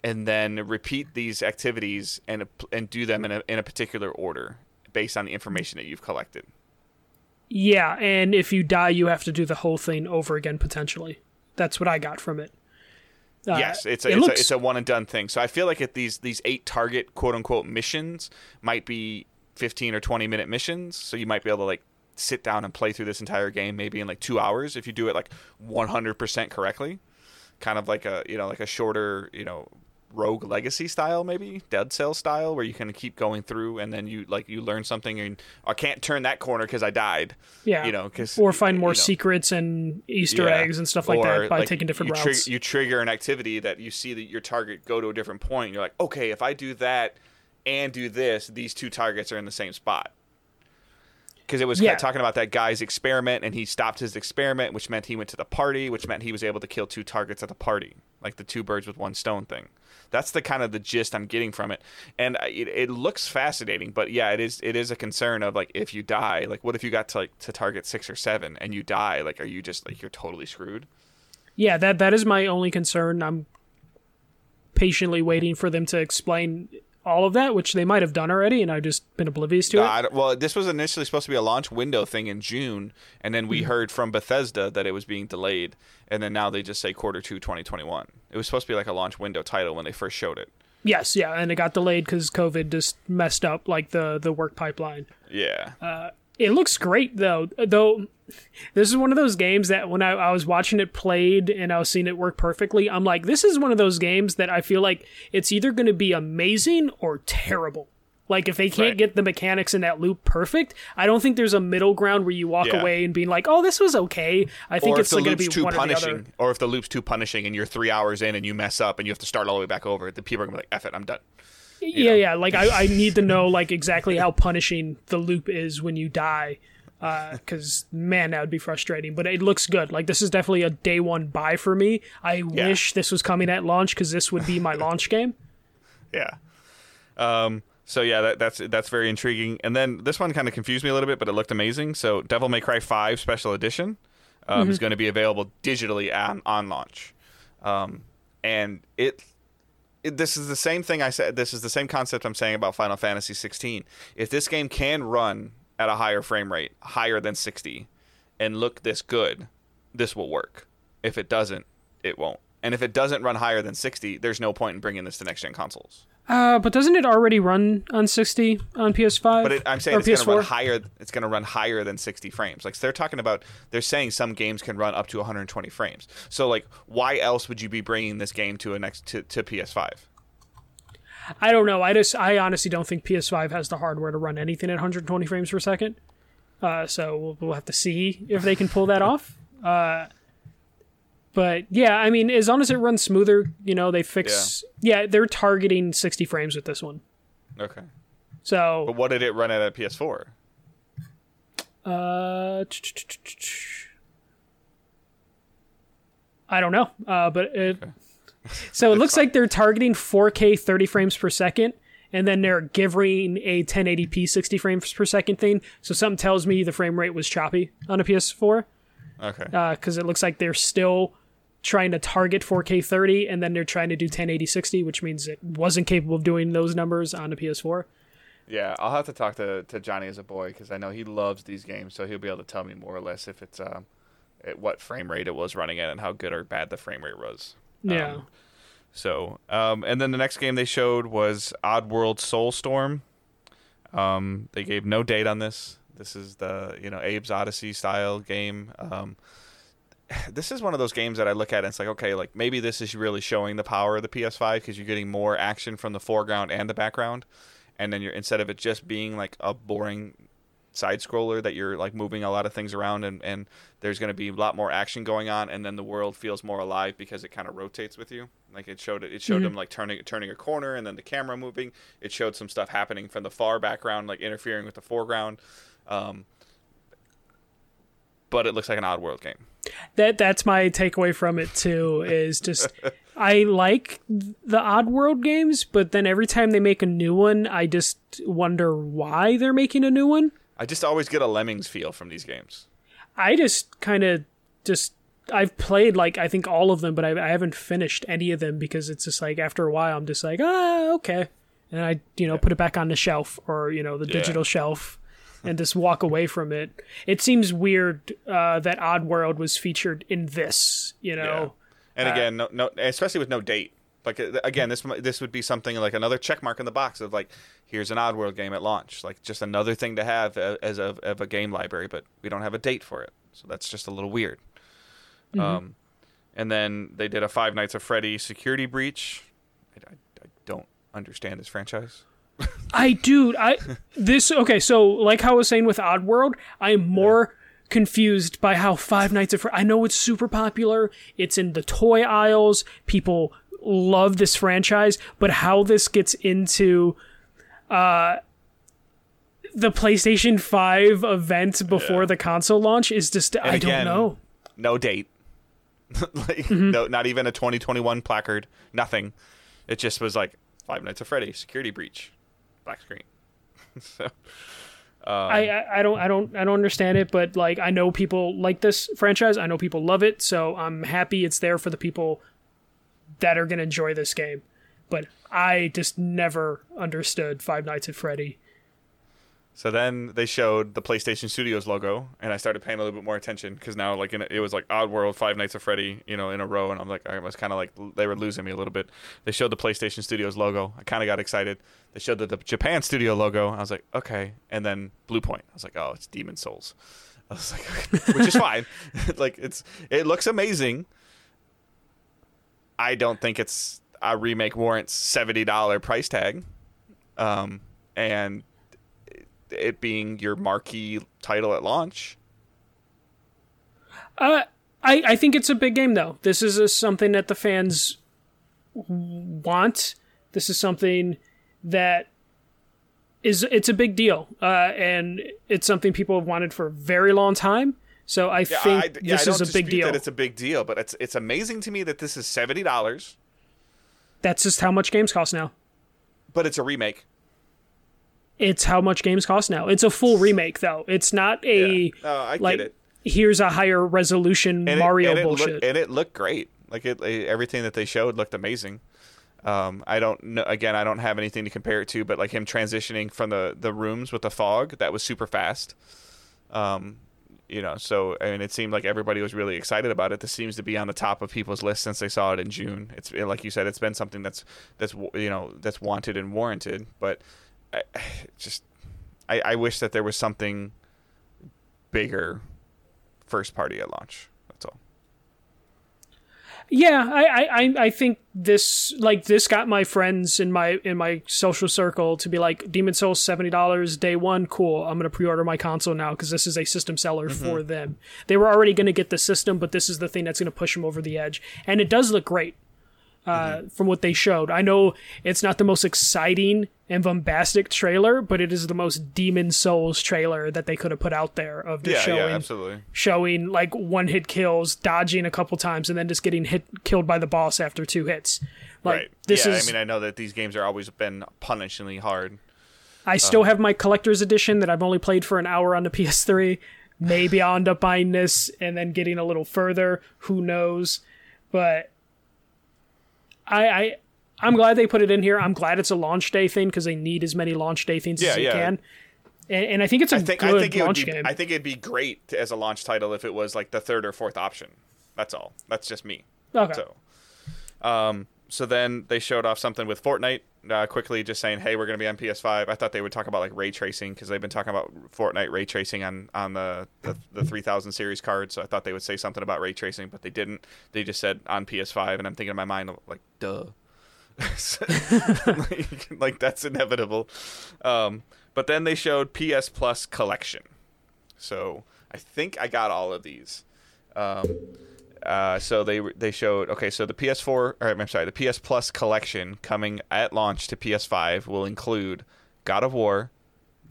and then repeat these activities and and do them in a in a particular order based on the information that you've collected. Yeah, and if you die, you have to do the whole thing over again potentially. That's what I got from it. Uh, yes, it's a, it it's, looks- a it's a one and done thing. So I feel like if these these eight target quote unquote missions might be fifteen or twenty minute missions, so you might be able to like sit down and play through this entire game maybe in like two hours if you do it like one hundred percent correctly. Kind of like a you know like a shorter you know rogue legacy style maybe dead cell style where you can keep going through and then you like you learn something and I can't turn that corner because I died. yeah, you know, 'cause, or find more you know. secrets and Easter Yeah. eggs and stuff like Or, that by like, taking different you routes. you trigger an activity that you see that your target go to a different point. You're like, okay, if I do that and do this, these two targets are in the same spot. Because it was Yeah. talking about that guy's experiment, and he stopped his experiment, which meant he went to the party, which meant he was able to kill two targets at the party, like the two birds with one stone thing. That's the kind of the gist I'm getting from it, and it, it looks fascinating. But yeah, it is it is a concern of like if you die, like what if you got to like to target six or seven and you die? Like, are you just like you're totally screwed? yeah, that that is my only concern. I'm patiently waiting for them to explain all of that, which they might have done already, and I've just been oblivious to it. Well, this was initially supposed to be a launch window thing in June, and then we hmm. heard from Bethesda that it was being delayed, and then now they just say quarter two 2021. It was supposed to be like a launch window title when they first showed it. Yes, yeah, and it got delayed because COVID just messed up like the the work pipeline. Yeah. Uh, It looks great though. Though this is one of those games that when I, I was watching it played and I was seeing it work perfectly, I'm like, this is one of those games that I feel like it's either going to be amazing or terrible. Like if they can't Right. get the mechanics in that loop perfect, I don't think there's a middle ground where you walk Yeah. away and being like, "Oh, this was okay." I think or it's the going to be too one or the other. punishing, or if the loop's too punishing and you're three hours in and you mess up and you have to start all the way back over, the people are gonna be like, "F it, I'm done." Yeah, yeah. Like I, I need to know like exactly how punishing the loop is when you die, because man, that would be frustrating. But it looks good. Like this is definitely a day one buy for me. I wish this was coming at launch because this would be my launch game. Yeah. Um. So yeah, that, that's that's very intriguing. And then this one kind of confused me a little bit, but it looked amazing. So Devil May Cry Five Special Edition um, is going to be available digitally on on launch, um, and it. This is the same thing I said. This is the same concept I'm saying about Final Fantasy 16. If this game can run at a higher frame rate, higher than 60, and look this good, this will work. If it doesn't, it won't. And if it doesn't run higher than 60, there's no point in bringing this to next gen consoles. Uh, but doesn't it already run on 60 on PS5? But it, I'm saying it's going to PS4? run higher. It's going to run higher than 60 frames. Like they're talking about, they're saying some games can run up to 120 frames. So like, why else would you be bringing this game to a next to, to PS5? I don't know. I just, I honestly don't think PS5 has the hardware to run anything at 120 frames per second. Uh, so we'll, we'll have to see if they can pull that off. Uh, but yeah, I mean, as long as it runs smoother, you know, they fix. Yeah, they're targeting 60 frames with this one. Okay. So But what did it run at at PS4? Uh, I don't know. Uh, but it, So it looks like they're targeting 4K 30 frames per second, and then they're giving a 1080p 60 frames per second thing. So something tells me the frame rate was choppy on a PS4 Okay. because it looks like they're still trying to target 4K 30, and then they're trying to do 1080 60, which means it wasn't capable of doing those numbers on a PS4. Yeah, I'll have to talk to, to Johnny as a boy because I know he loves these games, so he'll be able to tell me more or less if it's um, at what frame rate it was running at and how good or bad the frame rate was. Yeah. Um, so, um, and then the next game they showed was Oddworld Soulstorm. Um, they gave no date on this. This is the you know Abe's Oddysee style game. Um, this is one of those games that I look at and it's like, okay, like maybe this is really showing the power of the PS5 because you're getting more action from the foreground and the background, and then you're instead of it just being like a boring side scroller that you're like moving a lot of things around and, and there's going to be a lot more action going on and then the world feels more alive because it kind of rotates with you. Like it showed it showed Mhm. them like turning turning a corner and then the camera moving. It showed some stuff happening from the far background like interfering with the foreground. Um, but it looks like an Oddworld game that that's my takeaway from it too is just I like the Oddworld games, but then every time they make a new one, I just wonder why they're making a new one. i just always get a lemmings feel from these games I just kind of just I've played like I think all of them, but I, I haven't finished any of them because it's just like after a while I'm just like ah okay, and I you know put it back on the shelf or you know the Yeah. digital shelf and just walk away from it. It seems weird uh, that Oddworld was featured in this, you know. And Uh, again, no, no, especially with no date. Like uh, again, this this would be something like another check mark in the box of like, here's an Oddworld game at launch. Like just another thing to have as a of a game library, but we don't have a date for it, so that's just a little weird. Mm-hmm. Um, and then they did a Five Nights at Freddy security breach. I, I, I don't understand this franchise. I dude, I this okay. So like how I was saying with Oddworld, I'm more confused by how Five Nights at Freddy. I know it's super popular. It's in the toy aisles. People love this franchise, but how this gets into uh the PlayStation 5 event before Yeah. the console launch is just I again, don't know. No date. like Mm-hmm. no, not even a 2021 placard. Nothing. It just was like Five Nights at Freddy security breach, black screen. so. Um, I, I I don't I don't I don't understand it, but like I know people like this franchise. I know people love it, so I'm happy it's there for the people that are gonna enjoy this game. But I just never understood Five Nights at Freddy. So then they showed the PlayStation Studios logo, and I started paying a little bit more attention because now, like, a, it was like Oddworld, Five Nights at Freddy, you know, in a row, and I'm like, I was kind of like they were losing me a little bit. They showed the PlayStation Studios logo. I kind of got excited. They showed the, the Japan Studio logo. I was like, okay, and then Bluepoint. I was like, oh, it's Demon Souls. I was like, which is fine. like, it's it looks amazing. I don't think it's a remake warrants seventy dollar price tag, um, and it being your marquee title at launch. Uh, I I think it's a big game though. This is a, something that the fans want. This is something that is it's a big deal, uh, and it's something people have wanted for a very long time. So I Yeah, think I, yeah, this don't is a big deal. That it's a big deal, but it's it's amazing to me that this is seventy dollars, That's just how much games cost now. but it's a remake. It's how much games cost now. It's a full remake though. It's not a Yeah. Like get it. here's a higher resolution And Mario it, and bullshit. It looked, and it looked great. Like it, everything that they showed looked amazing. Um, I don't know. Again, I don't have anything to compare it to, but like him transitioning from the the rooms with the fog, that was super fast. Um, you know, so I mean, it seemed like everybody was really excited about it. This seems to be on the top of people's list since they saw it in June. It's like you said, it's been something that's that's you know that's wanted and warranted. But I, just, I, I wish that there was something bigger first party at launch. That's all. Yeah, I, I, I- think this like this got my friends in my in my social circle to be like Demon Souls seventy dollars day one, cool. I'm gonna pre-order my console now because this is a system seller mm-hmm. for them. They were already gonna get the system, but this is the thing that's gonna push them over the edge, and it does look great. Uh, from what they showed. I know it's not the most exciting and bombastic trailer, but it is the most Demon Souls trailer that they could have put out there of just Yeah, showing yeah, absolutely. showing like one hit kills, dodging a couple times, and then just getting hit killed by the boss after two hits. Like right. this yeah, is I mean, I know that these games are always been punishingly hard. I still have my collector's edition that I've only played for an hour on the PS3. Maybe I'll end up buying this and then getting a little further. Who knows? But I, I I'm glad they put it in here. I'm glad it's a launch day thing because they need as many launch day things Yeah, as they yeah. can. And, and I think it's a I think good I think launch be game. I think it'd be great as a launch title if it was like the third or fourth option. That's all. That's just me. okay. So, um, so then they showed off something with Fortnite. Uh, quickly, just saying, "Hey, we're going to be on PS5." I thought they would talk about like ray tracing because they've been talking about Fortnite ray tracing on on the the, the 3000 series card. So I thought they would say something about ray tracing, but they didn't. They just said on PS5, and I'm thinking in my mind like, "Duh." like, like, that's inevitable. Um, but then they showed PS Plus Collection. So I think I got all of these. Um, uh, so they they showed okay. So the PS4, or I'm sorry, the PS Plus collection coming at launch to PS5 will include God of War,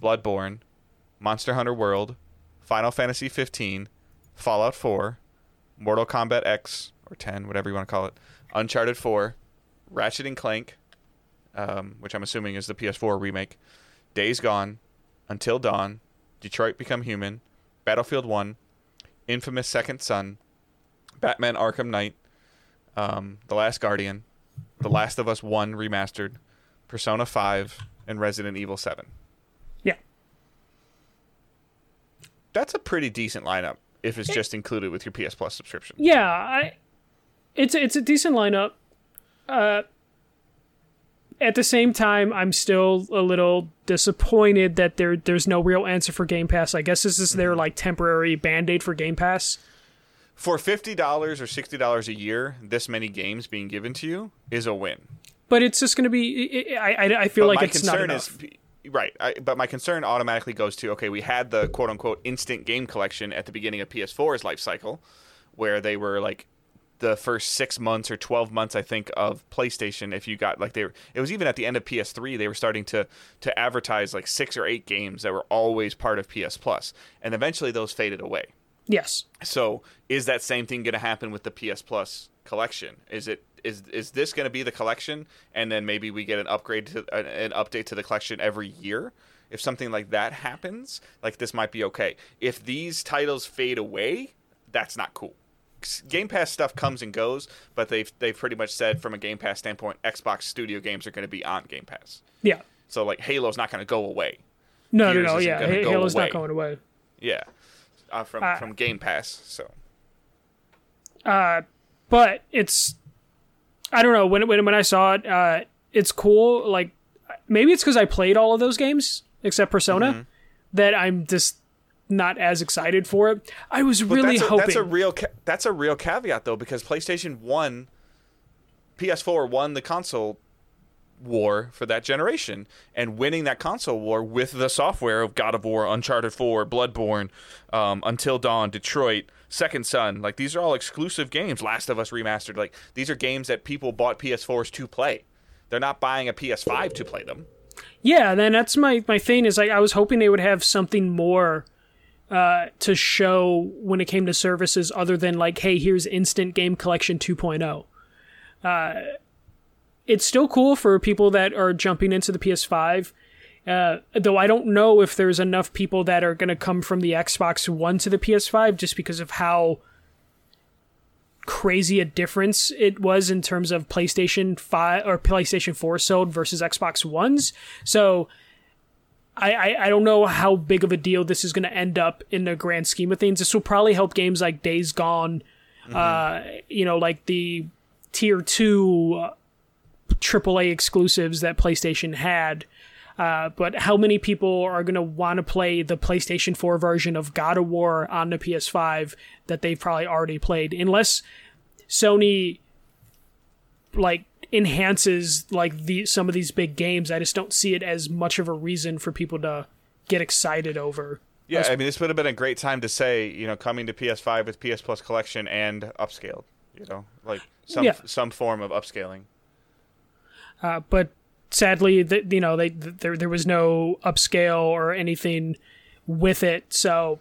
Bloodborne, Monster Hunter World, Final Fantasy 15, Fallout 4, Mortal Kombat X or 10, whatever you want to call it, Uncharted 4, Ratchet and Clank, um, which I'm assuming is the PS4 remake, Days Gone, Until Dawn, Detroit Become Human, Battlefield 1, Infamous Second Son, Batman Arkham Knight, um, The Last Guardian, The Last of Us 1 remastered, Persona 5, and Resident Evil 7. Yeah. That's a pretty decent lineup if it's just included with your PS Plus subscription. Yeah, I it's it's a decent lineup. Uh at the same time, I'm still a little disappointed that there there's no real answer for Game Pass. I guess this is Mm-hmm. their like temporary band-aid for Game Pass. For $50 or $60 a year, this many games being given to you is a win. But it's just going to be I, I I feel But like my it's not concern enough. is right. I, but my concern automatically goes to okay, we had the quote unquote instant game collection at the beginning of PS4's life cycle, where they were like the first six months or twelve months, I think, of PlayStation. If you got like they were, it was even at the end of PS3, they were starting to to advertise like six or eight games that were always part of PS Plus, and eventually those faded away. Yes. So is that same thing going to happen with the PS Plus collection? Is it is is this going to be the collection, and then maybe we get an upgrade to an, an update to the collection every year? If something like that happens, like this might be okay. If these titles fade away, that's not cool. Game Pass stuff comes and goes, but they've they've pretty much said from a Game Pass standpoint, Xbox Studio games are going to be on Game Pass. Yeah. So like Halo's not going to go away. No, Gears no, no. Yeah, go Halo's away. not going away. Yeah, uh, from Uh, from Game Pass. So uh, but it's I don't know when when when I saw it, uh, it's cool. Like maybe it's because I played all of those games except Persona Mm-hmm. that I'm just not as excited for it. I was really that's a, hoping. that's a real ca- that's a real caveat though because PlayStation One, PS4 won the console war for that generation, and winning that console war with the software of God of War, Uncharted 4, Bloodborne, um, Until Dawn, Detroit, Second Son, like these are all exclusive games. Last of Us remastered, like these are games that people bought PS4s to play. They're not buying a PS5 to play them. yeah, then that's my my thing is like I was hoping they would have something more. Uh, to show when it came to services other than like, hey, here's Instant Game Collection 2.0. Uh, it's still cool for people that are jumping into the PS5. Uh, though I don't know if there's enough people that are going to come from the Xbox One to the PS5 just because of how crazy a difference it was in terms of PlayStation 5 or PlayStation 4 sold versus Xbox Ones. So I, I, I don't know how big of a deal this is going to end up in the grand scheme of things. This will probably help games like Days Gone, uh, you know, like the tier two uh, AAA exclusives that PlayStation had. Uh, but how many people are going to want to play the PlayStation 4 version of God of War on the PS5 that they've probably already played? Unless Sony like enhances like the some of these big games, I just don't see it as much of a reason for people to get excited over. Yeah, I mean, this would have been a great time to say, you know, coming to PS5 with PS Plus collection and upscaled. You know, like some Yeah. some form of upscaling. Uh, but sadly, you know, they th- there there was no upscale or anything with it. So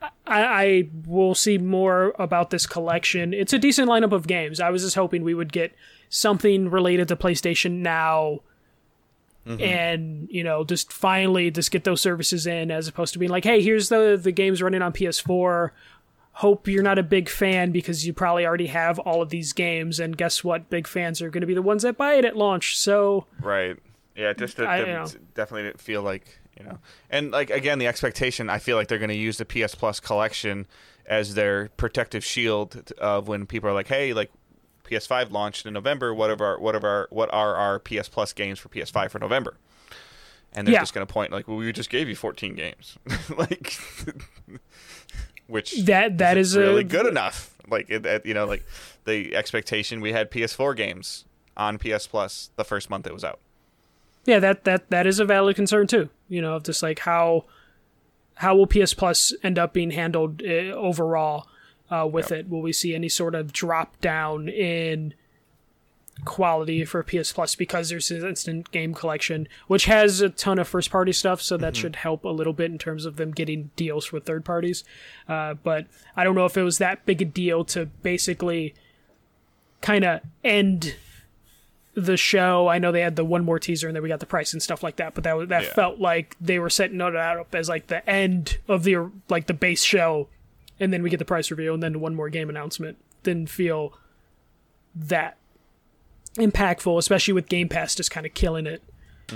I, I will see more about this collection. It's a decent lineup of games. I was just hoping we would get something related to PlayStation Now. And you know, just finally just get those services in, as opposed to being like, "Hey, here's the the games running on PS4. Hope you're not a big fan because you probably already have all of these games, and guess what? Big fans are going to be the ones that buy it at launch. So Right. Yeah, just I- you know. definitely didn't feel like you know, and like again, the expectation. I feel like they're going to use the PS Plus collection as their protective shield of when people are like, "Hey, like PS5 launched in November. What of our what of our what are our PS Plus games for PS5 for November?" And they're Yeah. just going to point like, "Well, we just gave you 14 games," like, which that that is really a, good enough. Like it, you know, like the expectation we had PS4 games on PS Plus the first month it was out. yeah that that that is a valid concern too you know of just like how how will ps plus end up being handled uh, overall uh, with it will we see any sort of drop down in quality for ps plus because there's this instant game collection which has a ton of first party stuff so that should help a little bit in terms of them getting deals with third parties uh, but i don't know if it was that big a deal to basically kind of end the show. I know they had the one more teaser and then we got the price and stuff like that, but that that Yeah. felt like they were setting it up as like the end of the like the base show, and then we get the price reveal and then one more game announcement. Didn't feel that impactful, especially with Game Pass just kind of killing it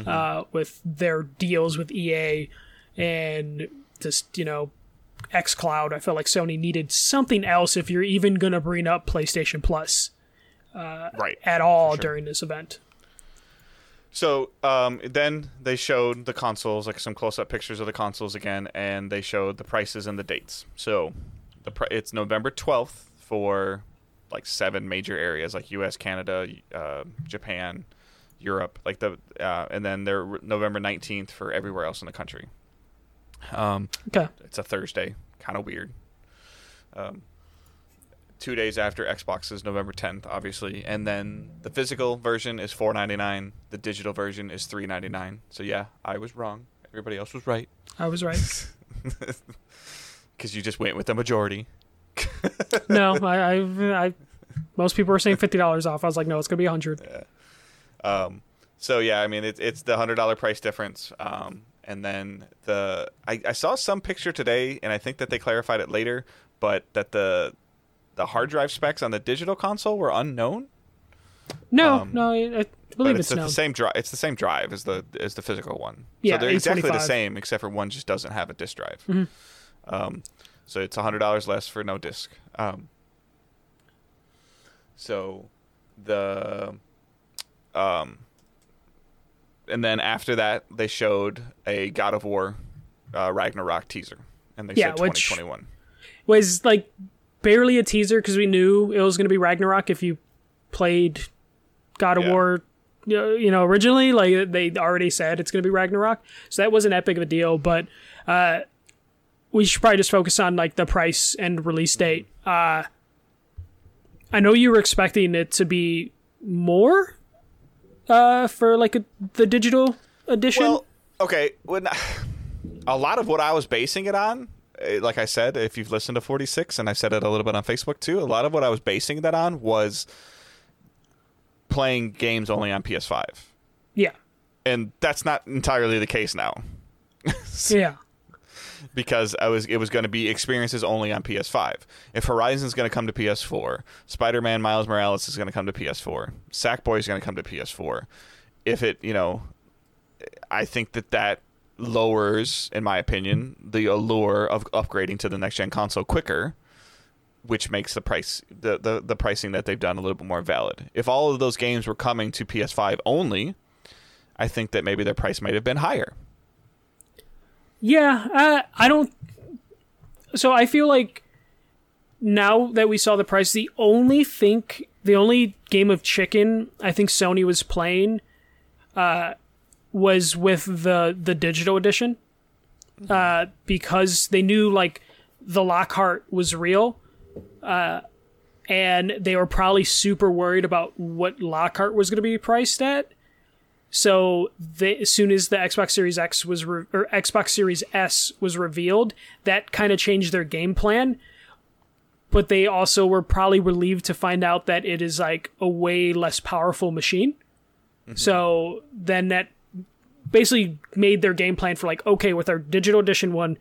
uh, with their deals with EA and just you know XCloud. I felt like Sony needed something else if you're even gonna bring up PlayStation Plus Right. at all during this event. So um, then they showed the consoles, like some close-up pictures of the consoles again, and they showed the prices and the dates. So the pri- it's November twelfth for like seven major areas, like U.S., Canada, uh, Japan, Europe, like the, uh, and then they're November nineteenth for everywhere else in the country. Um, Okay. it's a Thursday, kind of weird. Um, two days after Xbox is November 10th, obviously, and then the physical version is 4.99. The digital version is 3.99. So yeah, I was wrong. Everybody else was right I was right. because you just went with the majority. no, I, I, I, most people were saying fifty dollars off. I was like, no, it's gonna be a hundred. Um, so yeah, I mean it's it's the hundred dollar price difference. Um, and then the I, I saw some picture today, and I think that they clarified it later, but that the the hard drive specs on the digital console were unknown. No, Um, no, I, believe it's, it's, the same drive. It's the same drive as the as the physical one. Yeah, so they're exactly the same, except for one just doesn't have a disk drive. Mhm. Um, so it's hundred dollars less for no disk. Um, so the um, and then after that they showed a God of War uh, Ragnarok teaser, and they Yeah, said twenty twenty one. Was like barely a teaser because we knew it was gonna be Ragnarok if you played God of Yeah. War. you know- You know, originally, like they already said it's gonna be Ragnarok, so that wasn't that big of a deal. But uh, we should probably just focus on like the price and release date. Uh, I know you were expecting it to be more uh, for like a, the digital edition. Well, okay. When a lot of what I was basing it on, eh, like I said, if you've listened to 46, and I said it a little bit on Facebook too, a lot of what I was basing that on was playing games only on PS5, yeah, and that's not entirely the case now yeah. Because I was it was going to be experiences only on PS5. If Horizon's going to come to PS4, Spider-Man Miles Morales is going to come to PS4, Sackboy is going to come to PS4. If it, you know, I think that that lowers, in my opinion, the allure of upgrading to the next gen console quicker, which makes the price the, the the pricing that they've done a little bit more valid. If all of those games were coming to PS5 only, I think that maybe their price might have been higher. Yeah, uh, I don't. So I feel like now that we saw the price, the only think the only game of chicken I think Sony was playing uh, was with the the digital edition uh, because they knew like the Lockhart was real, uh, and they were probably super worried about what Lockhart was going to be priced at. So they, as soon as the Xbox Series X was re- or Xbox Series S was revealed, that kind of changed their game plan. But they also were probably relieved to find out that it is like a way less powerful machine. Mm-hmm. So then that basically made their game plan for like, okay, with our digital edition one,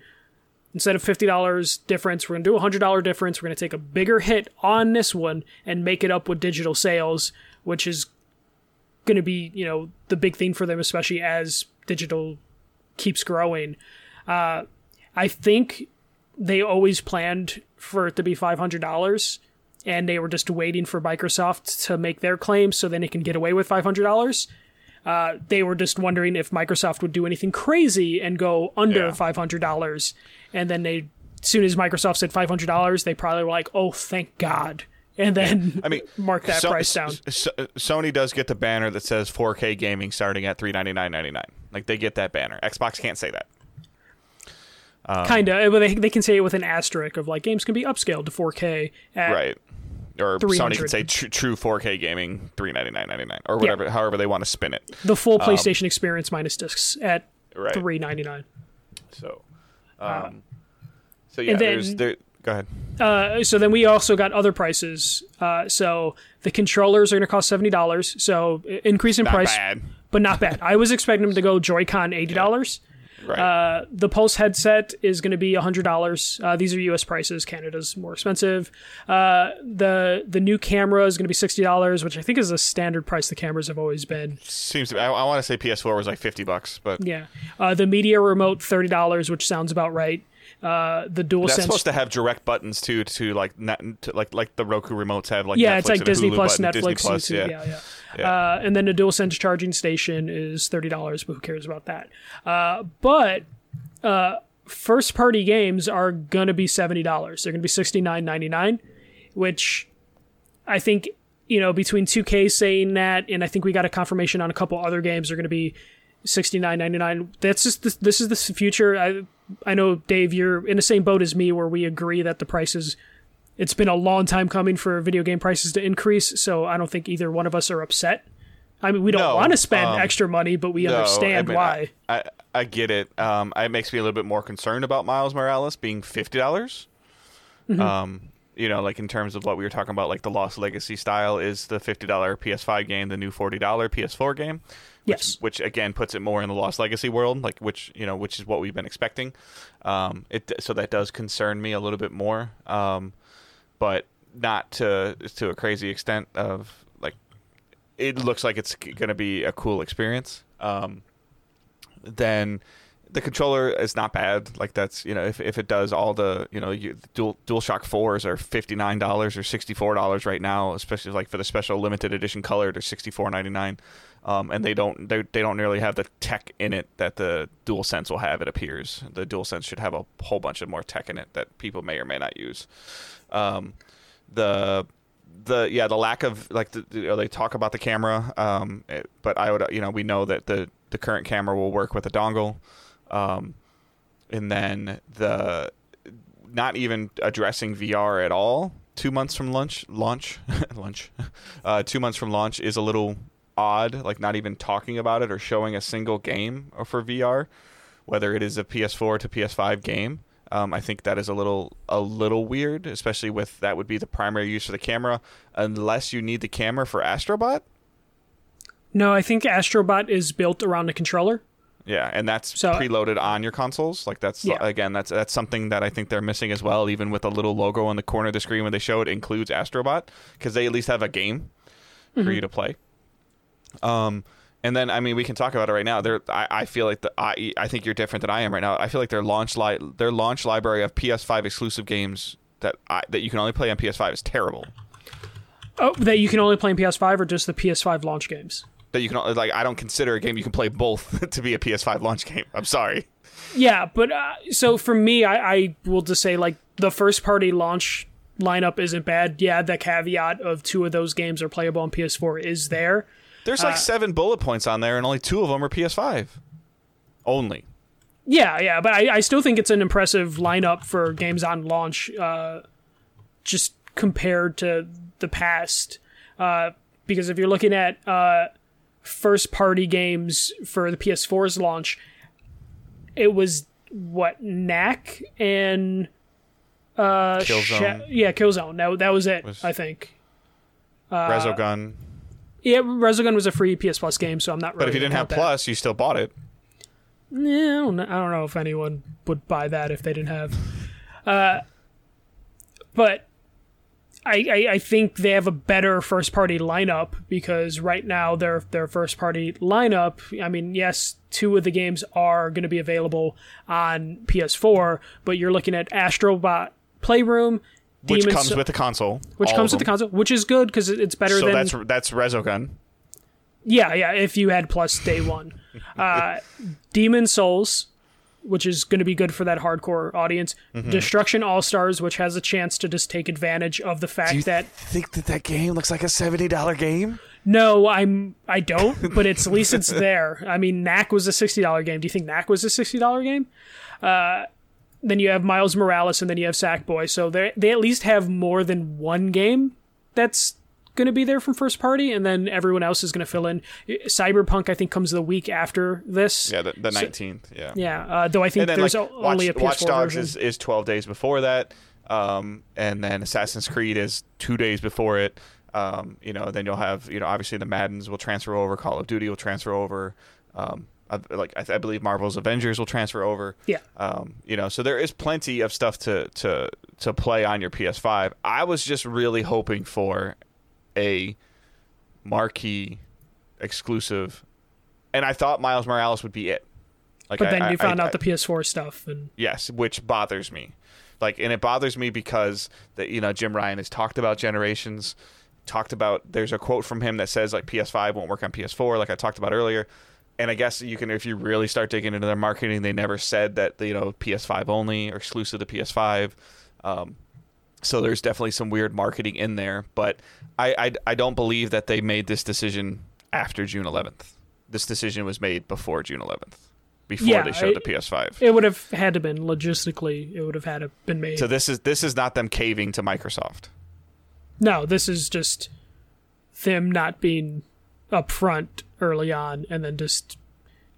instead of fifty dollars difference, we're gonna do a hundred dollar difference. We're gonna take a bigger hit on this one and make it up with digital sales, which is gonna be you know the big thing for them, especially as digital keeps growing. Uh, I think they always planned for it to be five hundred dollars, and they were just waiting for Microsoft to make their claim so then it can get away with five hundred dollars. Uh, they were just wondering if Microsoft would do anything crazy and go under Yeah. five hundred dollars, and then they, as soon as Microsoft said five hundred dollars, they probably were like, "Oh, thank God," and then I mean, mark that So- price down. S- S- Sony does get the banner that says 4K gaming starting at 399.99. Like they get that banner. Xbox can't say that. um, Kinda, but they they can say it with an asterisk of like games can be upscaled to four K at right. Or Sony 300. can say tr- true 4K gaming 399.99 or whatever, however they want to spin it. the full PlayStation experience minus discs at Um, Right. three ninety nine. So, um, so yeah, then- there's there. Go ahead. Uh, so then we also got other prices. Uh, so the controllers are going to cost seventy dollars. So increase in Not price, bad. but not bad. I was expecting them to go Joy-Con eighty dollars. Right. Uh, the Pulse headset is going to be hundred dollars. Uh, these are U.S. prices. Canada's more expensive. Uh, the the new camera is going to be sixty dollars, which I think is a standard price the cameras have always been. Seems to be, I, I want to say PS4 was like 50 bucks, but Yeah. Uh, the media remote thirty dollars, which sounds about right. Uh, the dual that's sense. supposed to have direct buttons too, to like to, like like the Roku remotes have like yeah, Netflix it's like Disney Hulu Plus, button, Netflix, Disney Plus, yeah. Yeah, yeah. Yeah. Uh, and then the DualSense charging station is thirty dollars, but who cares about that? Uh, but uh, first party games are gonna be seventy dollars. They're gonna be sixty nine ninety nine, which I think you know between two K saying that, and I think we got a confirmation on a couple other games are gonna be sixty nine ninety nine. That's just this, this is the future. I I know Dave, you're in the same boat as me, where we agree that the prices it's been a long time coming for video game prices to increase, so I don't think either one of us are upset. I mean, we don't No, want to spend um, extra money, but we No, understand I mean, why. I, I, I get it. Um, it makes me a little bit more concerned about Miles Morales being fifty dollars. Mm-hmm. Um, you know, like in terms of what we were talking about, like the Lost Legacy style is the fifty dollar PS5 game, the new forty dollar PS4 game. Which, Yes. which again puts it more in the Lost Legacy world, like which you know, which is what we've been expecting. Um, it so that does concern me a little bit more, um, but not to to a crazy extent of like it looks like it's going to be a cool experience. Um, then the controller is not bad. Like that's you know if, if it does all the you know you, dual DualShock fours are fifty nine dollars or sixty four dollars right now, especially like for the special limited edition color, they're sixty four ninety nine. Um, and they don't they, they don't nearly have the tech in it that the DualSense will have. It appears the DualSense should have a whole bunch of more tech in it that people may or may not use. Um, the the yeah the lack of like the, you know, they talk about the camera um it- but i would you know we know that the the current camera will work with a dongle um and then the not even addressing vr at all two months from launch launch launch uh two months from launch is a little odd like not even talking about it or showing a single game for vr whether it is a ps4 to ps5 game um, I think that is a little a little weird, especially with that would be the primary use for the camera, unless you need the camera for Astrobot. No, I think Astrobot is built around the controller. Yeah, and that's So- preloaded on your consoles. Like that's Yeah. again, that's that's something that I think they're missing as well. Even with a little logo on the corner of the screen when they show it includes Astrobot because they at least have a game for you to play. Um, and then I mean we can talk about it right now. There, I, I feel like the I I think you're different than I am right now. I feel like their launch li- their launch library of PS5 exclusive games that I, that you can only play on PS5 is terrible. Oh, that you can only play in PS5 or just the PS5 launch games? That you can like I don't consider a game you can play both to be a PS5 launch game. I'm sorry. Yeah, but uh, so for me, I, I will just say like the first party launch lineup isn't bad. Yeah, the caveat of two of those games are playable on PS4 is there. There's Uh, like seven bullet points on there, and only two of them are PS5. Only. Yeah, yeah, but I, I still think it's an impressive lineup for games on launch. Uh, just compared to the past. Uh, because if you're looking at uh, first party games for the PS4's launch, it was what Knack and uh, Killzone. yeah, Killzone. That that was it. Was- I think. Uh, Resogun. Yeah, Resogun was a free PS Plus game, so I'm not. Really But if you didn't have that. Plus, you still bought it. Yeah, I don't, know, I don't know if anyone would buy that if they didn't have. Uh, but I, I I think they have a better first party lineup because right now their their first party lineup. I mean, yes, two of the games are going to be available on PS4, but you're looking at Astrobot Playroom, Which comes with the console. which comes with the console, which is good because it's better So than that's that's Resogun. yeah, yeah. If you had plus day one, uh, Demon Souls, which is going to be good for that hardcore audience. Mm-hmm. Destruction All Stars, which has a chance to just take advantage of the fact that you think that that game looks like a seventy dollar game? no, I'm I don't, but it's at least it's there. I mean, Knack was a sixty dollar game. Do you think Knack was a sixty dollar game? Uh, then you have Miles Morales, and then you have Sackboy. So they they at least have more than one game that's going to be there from first party, and then everyone else is going to fill in. Cyberpunk, I think, comes the week after this. Yeah, the nineteenth. yeah. Yeah, uh, though I think then there's like o- Watch, only a PS4 Watch Dogs version. is, is 12 days before that um, and then Assassin's Creed is two days before it um, you know then you'll have you know obviously the Maddens will transfer over Call of Duty will transfer over um, I, like I, I believe Marvel's Avengers will transfer over yeah, um, you know so there is plenty of stuff to to to play on your PS5 I was just really hoping for a marquee exclusive and I thought Miles Morales would be it like but then I- you found I- out the PS4 stuff, and Yes, which bothers me. Like, and it bothers me because that you know Jim Ryan has talked about generations, talked about. There's a quote from him that says like PS5 won't work on PS4, like I talked about earlier. And I guess you can, if you really start digging into their marketing, they never said that you know PS5 only or exclusive to PS5. Um, so there's definitely some weird marketing in there, but I, I I don't believe that they made this decision after June 11th. This decision was made before June 11th, before Yeah, they showed I- the PS5. it would have had to been logistically, it would have had to been made. So this is this is not them caving to Microsoft. no, this is just them not being upfront early on, and then just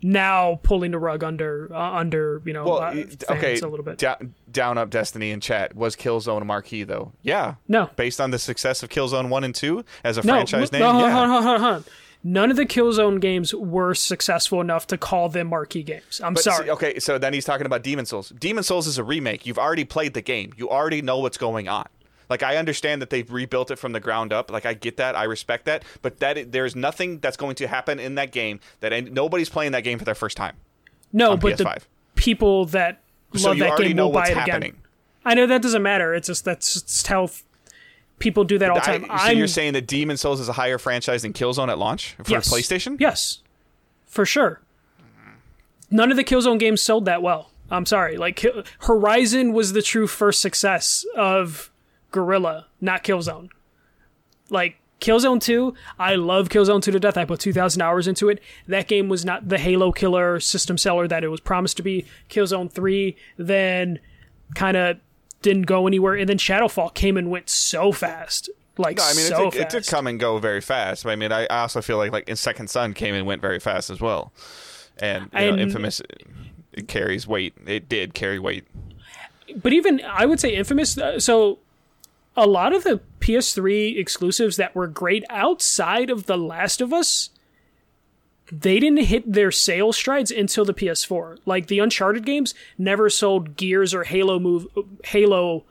now pulling the rug under uh, under you know Well, uh, fans okay, a little bit. down, down up Destiny in chat was Killzone a marquee though? Yeah, no, based on the success of Killzone one and two as a no, franchise no, name. on, yeah, hold on, hold on, hold. None of the Killzone games were successful enough to call them marquee games. I'm But sorry. okay, so then he's talking about Demon Souls. Demon Souls is a remake. You've already played the game. You already know what's going on. Like I understand that they've rebuilt it from the ground up. Like I get that, I respect that. But that there's nothing that's going to happen in that game that nobody's playing that game for their first time. no, but PS5. the people that So love you that already game know will buy it happening. again. I know that doesn't matter. It's just that's just how people do that all the I- time. so I'm, you're saying that Demon Souls is a higher franchise than Killzone at launch for yes. PlayStation? Yes, for sure. None of the Killzone games sold that well. I'm sorry. Like Horizon was the true first success of Guerrilla, not Killzone. Like Killzone 2, I love Killzone 2 to death. I put 2,000 hours into it. That game was not the Halo killer system seller that it was promised to be. Killzone 3 then kind of didn't go anywhere. And then Shadowfall came and went so fast. Like, No, I mean so it, did, it did come and go very fast. I mean, I, I also feel like like in Second Son came and went very fast as well, and, you know, Infamous it, it carries weight. It did carry weight. but even I would say Infamous. Uh, so a lot of the PS3 exclusives that were great outside of The Last of Us, they didn't hit their sales strides until the PS4. Like the Uncharted games never sold Gears or Halo move Halo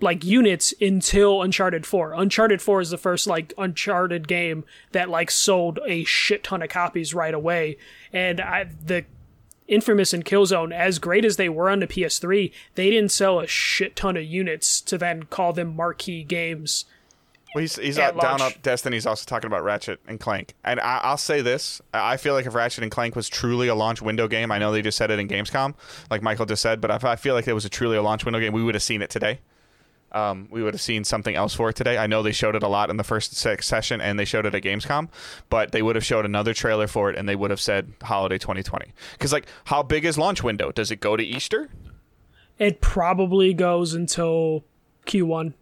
like units until Uncharted 4. Uncharted 4 is the first like Uncharted game that like sold a shit ton of copies right away. And I the Infamous and Killzone, as great as they were on the PS3, they didn't sell a shit ton of units to then call them marquee games. Well, he's, he's out, down up. Destiny's also talking about Ratchet and Clank, and I, I'll say this: I I feel like if Ratchet and Clank was truly a launch window game, I know they just said it in Gamescom, like Michael just said, but if I feel like it was a truly a launch window game, we would have seen it today. Um, we would have seen something else for it today. I know they showed it a lot in the first se- session, and they showed it at Gamescom, but they would have showed another trailer for it, and they would have said holiday 2020. Because like, how big is launch window? Does it go to Easter? It probably goes until Q1.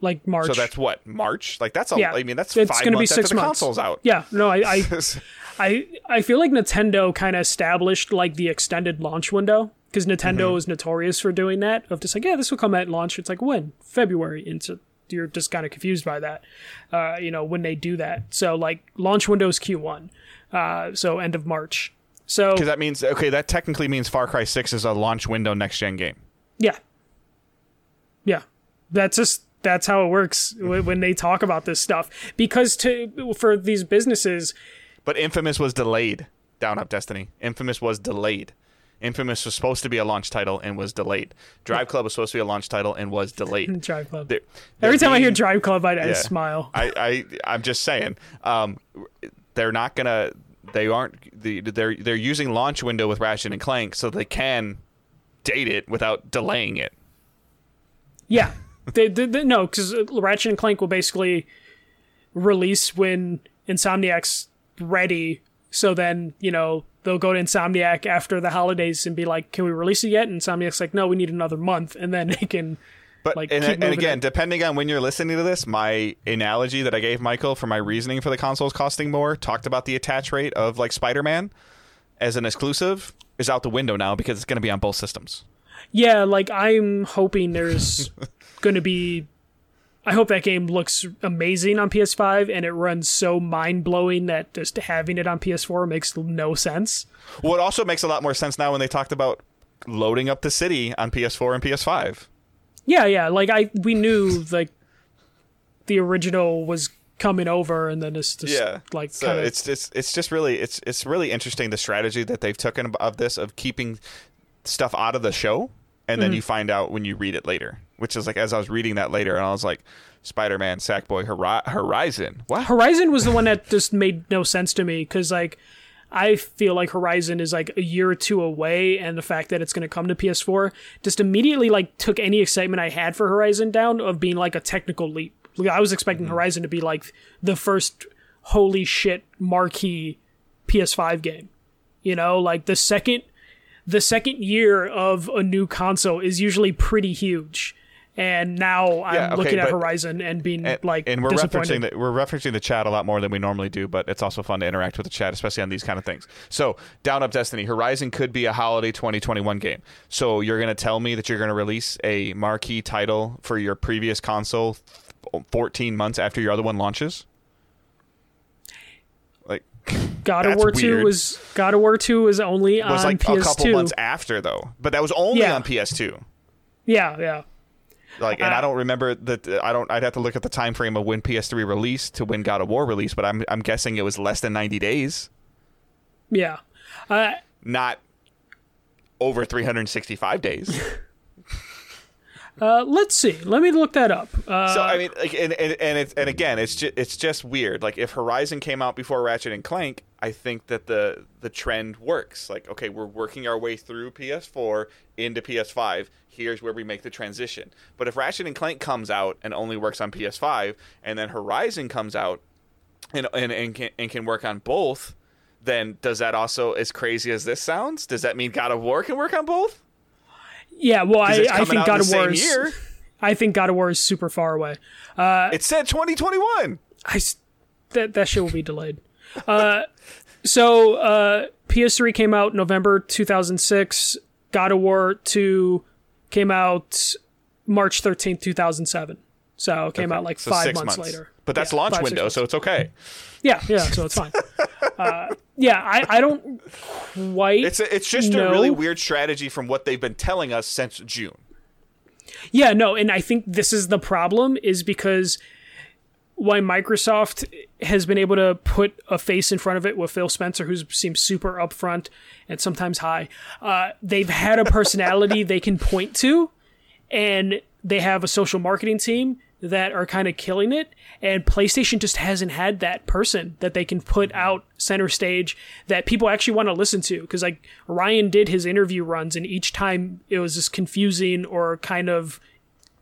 like March. So that's what March. Like that's a. Yeah. I mean, that's It's five gonna be six months. console's out. yeah. No, I I I, I feel like Nintendo kind of established like the extended launch window because Nintendo Mm-hmm. is notorious for doing that of just like yeah this will come at launch. It's like when February and so you're just kind of confused by that. Uh, you know when they do that. So like launch windows Q1. Uh, so end of March. So Because that means okay, that technically means Far Cry Six is a launch window next gen game. Yeah. Yeah. That's just that's how it works when they talk about this stuff because to for these businesses But Infamous was delayed. Down Up Destiny. Infamous was delayed. Infamous was supposed to be a launch title and was delayed. Drive Club was supposed to be a launch title and was delayed. Drive Club. They're- Every they're time I hear Drive Club I, I smile. I, I I'm just saying, um, they're not gonna. They aren't. The, they're they're using launch window with Ratchet and Clank, so they can date it without delaying it. Yeah. they, they, they, no, cuz Ratchet and Clank will basically release when Insomniac's ready. So then, you know, they'll go to Insomniac after the holidays and be like, "Can we release it yet?" And Insomniac's like, "No, we need another month." And then they can But Like, and, and again, it. depending on when you're listening to this, my analogy that I gave Michael for my reasoning for the consoles costing more talked about the attach rate of like Spider-Man as an exclusive is out the window now because it's going to be on both systems. Yeah, like I'm hoping there's going to be. I hope that game looks amazing on PS5 and it runs so mind blowing that just having it on PS4 makes no sense. Well, it also makes a lot more sense now when they talked about loading up the city on PS4 and PS5. Yeah, yeah. Like I, we knew like the original was coming over, and then it's just yeah like so kind of it's it's it's just really it's it's really interesting the strategy that they've taken of this of keeping stuff out of the show and Mm-hmm. then you find out when you read it later which is like as i was reading that later and i was like spider-man sackboy Hori- horizon what Horizon was the one that just made no sense to me because like I feel like Horizon is like a year or two away, and the fact that it's going to come to PS4 just immediately like took any excitement I had for Horizon down of being like a technical leap. Like, I was expecting Horizon to be like the first holy shit marquee PS5 game. You know, like the second the second year of a new console is usually pretty huge. And now I'm okay, looking at Horizon and being and, like and we're referencing the, we're referencing the chat a lot more than we normally do but it's also fun to interact with the chat especially on these kind of things. So down up destiny horizon could be a holiday 2021 game. So you're going to tell me that you're going to release a marquee title for your previous console 14 months after your other one launches God of That's War Two weird. was God of War Two was only was on like PS2. a couple months after though but that was only Yeah. on ps2 Yeah, yeah. like and Uh, i don't remember that i don't i'd have to look at the time frame of when ps3 released to when god of war released but i'm i'm guessing it was less than 90 days Yeah. Uh, not over 365 days uh, let's see. Let me look that up. Uh, so i mean like and and, and it's and again it's just it's just weird. Like if horizon came out before ratchet and clank i think that the the trend works. Like okay we're working our way through ps4 into ps5 here's where we make the transition. But if ratchet and clank comes out and only works on ps5 and then horizon comes out and and, and, can, and can work on both then does that also as crazy as this sounds does that mean god of war can work on both yeah. well, I, I think God of War is. I think God of War is super far away. Uh, it said 2021 I that that shit will be delayed. Uh, so uh, PS3 came out November 2006. God of War 2 came out March 13th, 2007. So it came out like So five six months, later. But that's Yeah, launch five, window, so it's okay. Yeah, yeah, so it's fine. uh, yeah, I, I don't quite. It's a, it's just know. a really weird strategy from what they've been telling us since June. Yeah, no, and I think this is the problem is because why Microsoft has been able to put a face in front of it with Phil Spencer, who seems super upfront and sometimes high. Uh, they've had a personality they can point to, and they have a social marketing team that are kind of killing it. And PlayStation just hasn't had that person that they can put out center stage that people actually want to listen to. Because like Ryan did his interview runs, and each time it was just confusing or kind of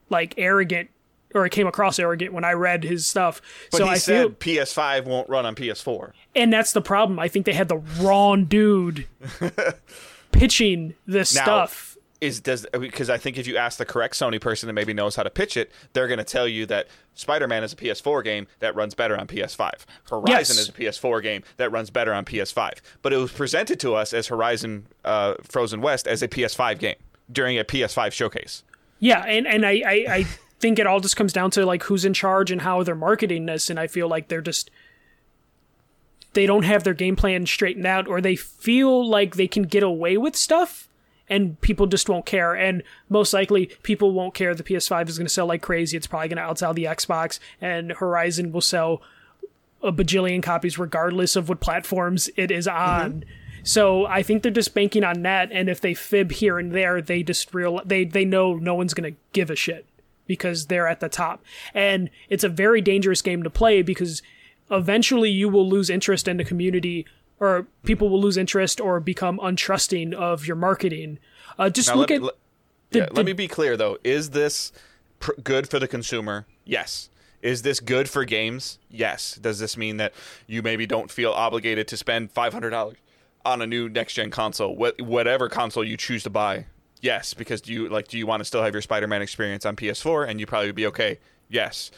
like arrogant, or it came across arrogant when I read his stuff. But so he I said feel, PS5 won't run on PS4. and that's the problem. I think they had the wrong dude pitching this Now- stuff. Is does because I think if you ask the correct Sony person that maybe knows how to pitch it, they're going to tell you that Spider-Man is a PS4 game that runs better on PS5. Horizon Yes. is a PS4 game that runs better on PS5. But it was presented to us as Horizon uh, Frozen West as a PS5 game during a PS5 showcase. Yeah, and and I, I I think it all just comes down to like who's in charge and how they're marketing this, and I feel like they're just they don't have their game plan straightened out, or they feel like they can get away with stuff, and people just won't care. And most likely, people won't care. The PS5 is going to sell like crazy. It's probably going to outsell the Xbox, and Horizon will sell a bajillion copies regardless of what platforms it is mm-hmm. on. So I think they're just banking on that, and if they fib here and there, they just real they they know no one's gonna give a shit because they're at the top, and it's a very dangerous game to play because eventually you will lose interest in the community, or people will lose interest or become untrusting of your marketing. Uh, just Now, look at let- the- yeah, the- let me be clear though. Is this pr- good for the consumer? Yes. Is this good for games? Yes. Does this mean that you maybe don't feel obligated to spend five hundred dollars on a new next gen console, wh- whatever console you choose to buy? Yes, because do you like do you want to still have your Spider-Man experience on PS4 and you probably would be okay? Yes.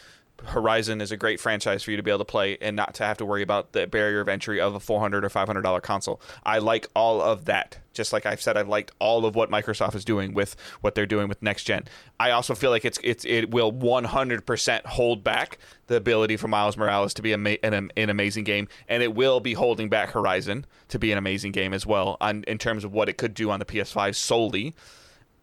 Horizon is a great franchise for you to be able to play and not to have to worry about the barrier of entry of a 400 or 500 dollar console. I like all of that. Just like I've said, I've liked all of what Microsoft is doing with what they're doing with next gen. I also feel like it's it's it will 100% hold back the ability for Miles Morales to be ama- an, an amazing game, and it will be holding back Horizon to be an amazing game as well on in terms of what it could do on the PS5 solely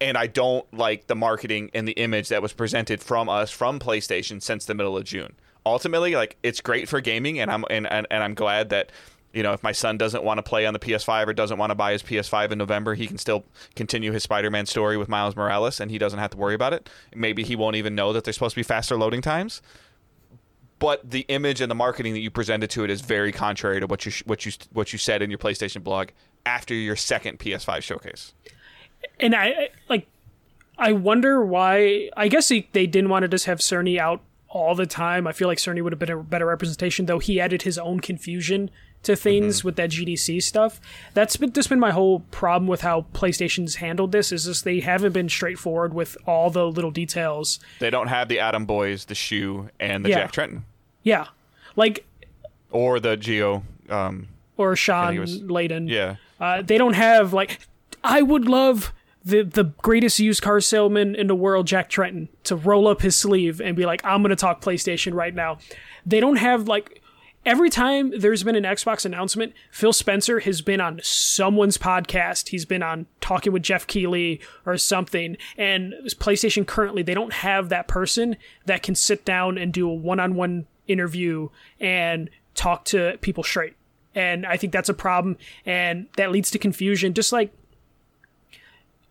and I don't like the marketing and the image that was presented from us from PlayStation since the middle of June. Ultimately, like it's great for gaming, and I'm and, and, and I'm glad that you know if my son doesn't want to play on the PS5 or doesn't want to buy his PS5 in November, he can still continue his Spider-Man story with Miles Morales, and he doesn't have to worry about it. Maybe he won't even know that there's supposed to be faster loading times. But the image and the marketing that you presented to it is very contrary to what you what you what you said in your PlayStation blog after your second PS5 showcase. And I like I wonder why. I guess he, they didn't want to just have Cerny out all the time. I feel like Cerny would have been a better representation, though he added his own confusion to things with that GDC stuff. That's been just been my whole problem with how PlayStation's handled this. Is just they haven't been straightforward with all the little details. They don't have the Atom Boys, the Shu, and the Yeah. Jack Tretton, Yeah, like or the Geo. Um, or Sean was- Layden. yeah, Uh, they don't have like I would love the the greatest used car salesman in the world, Jack Tretton, to roll up his sleeve and be like, "I'm going to talk PlayStation right now." They don't have like every time there's been an Xbox announcement, Phil Spencer has been on someone's podcast. He's been on talking with Geoff Keighley or something. And PlayStation currently they don't have that person that can sit down and do a one-on-one interview and talk to people straight and I think that's a problem, and that leads to confusion. Just like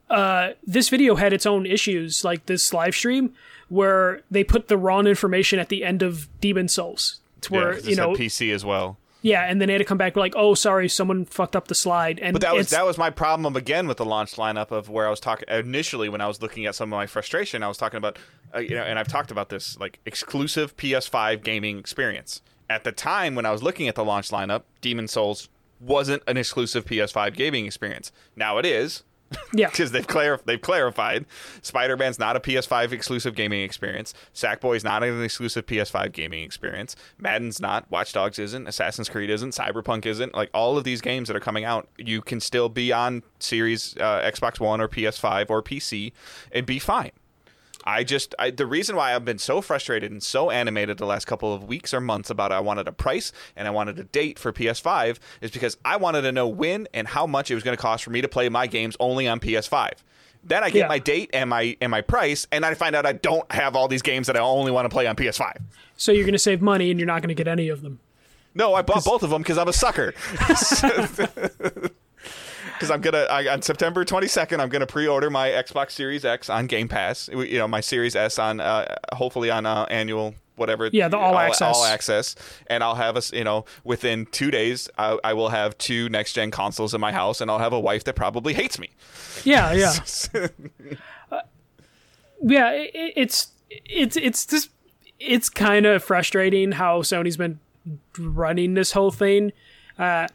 uh, this video had its own issues, like this live stream where they put the wrong information at the end of Demon's Souls, to yeah, where 'cause you know, PC as well. yeah, and then they had to come back like, oh, sorry, someone fucked up the slide, and But that was that was my problem again with the launch lineup of where I was talking initially when I was looking at some of my frustration. I was talking about, uh, you know, and I've talked about this like exclusive PS5 gaming experience. At the time when I was looking at the launch lineup, Demon's Souls wasn't an exclusive PS5 gaming experience. Now it is. Yeah, because they've they've clarified Spider-Man's not a PS5 exclusive gaming experience. Sackboy's not an exclusive PS5 gaming experience. Madden's not. Watch Dogs isn't. Assassin's Creed isn't. Cyberpunk isn't. Like all of these games that are coming out, you can still be on Series uh, Xbox One or PS5 or PC and be fine. I just I, the reason why I've been so frustrated and so animated the last couple of weeks or months about I wanted a price and I wanted a date for PS5 is because I wanted to know when and how much it was going to cost for me to play my games only on PS5. Then I get Yeah. my date and my and my price, and I find out I don't have all these games that I only want to play on PS5. so you're going to save money and you're not going to get any of them. No, I bought both of them because I'm a sucker. Because I'm gonna I, on September 22nd, I'm gonna pre-order my Xbox Series X on Game Pass. You know, my Series S on uh, hopefully on uh, annual whatever. Yeah, the all access. all access, and I'll have us. You know, within two days, I, I will have two next gen consoles in my house, and I'll have a wife that probably hates me. Yeah, yeah. Uh, yeah, it, it's it's it's just it's kind of frustrating how Sony's been running this whole thing. Uh,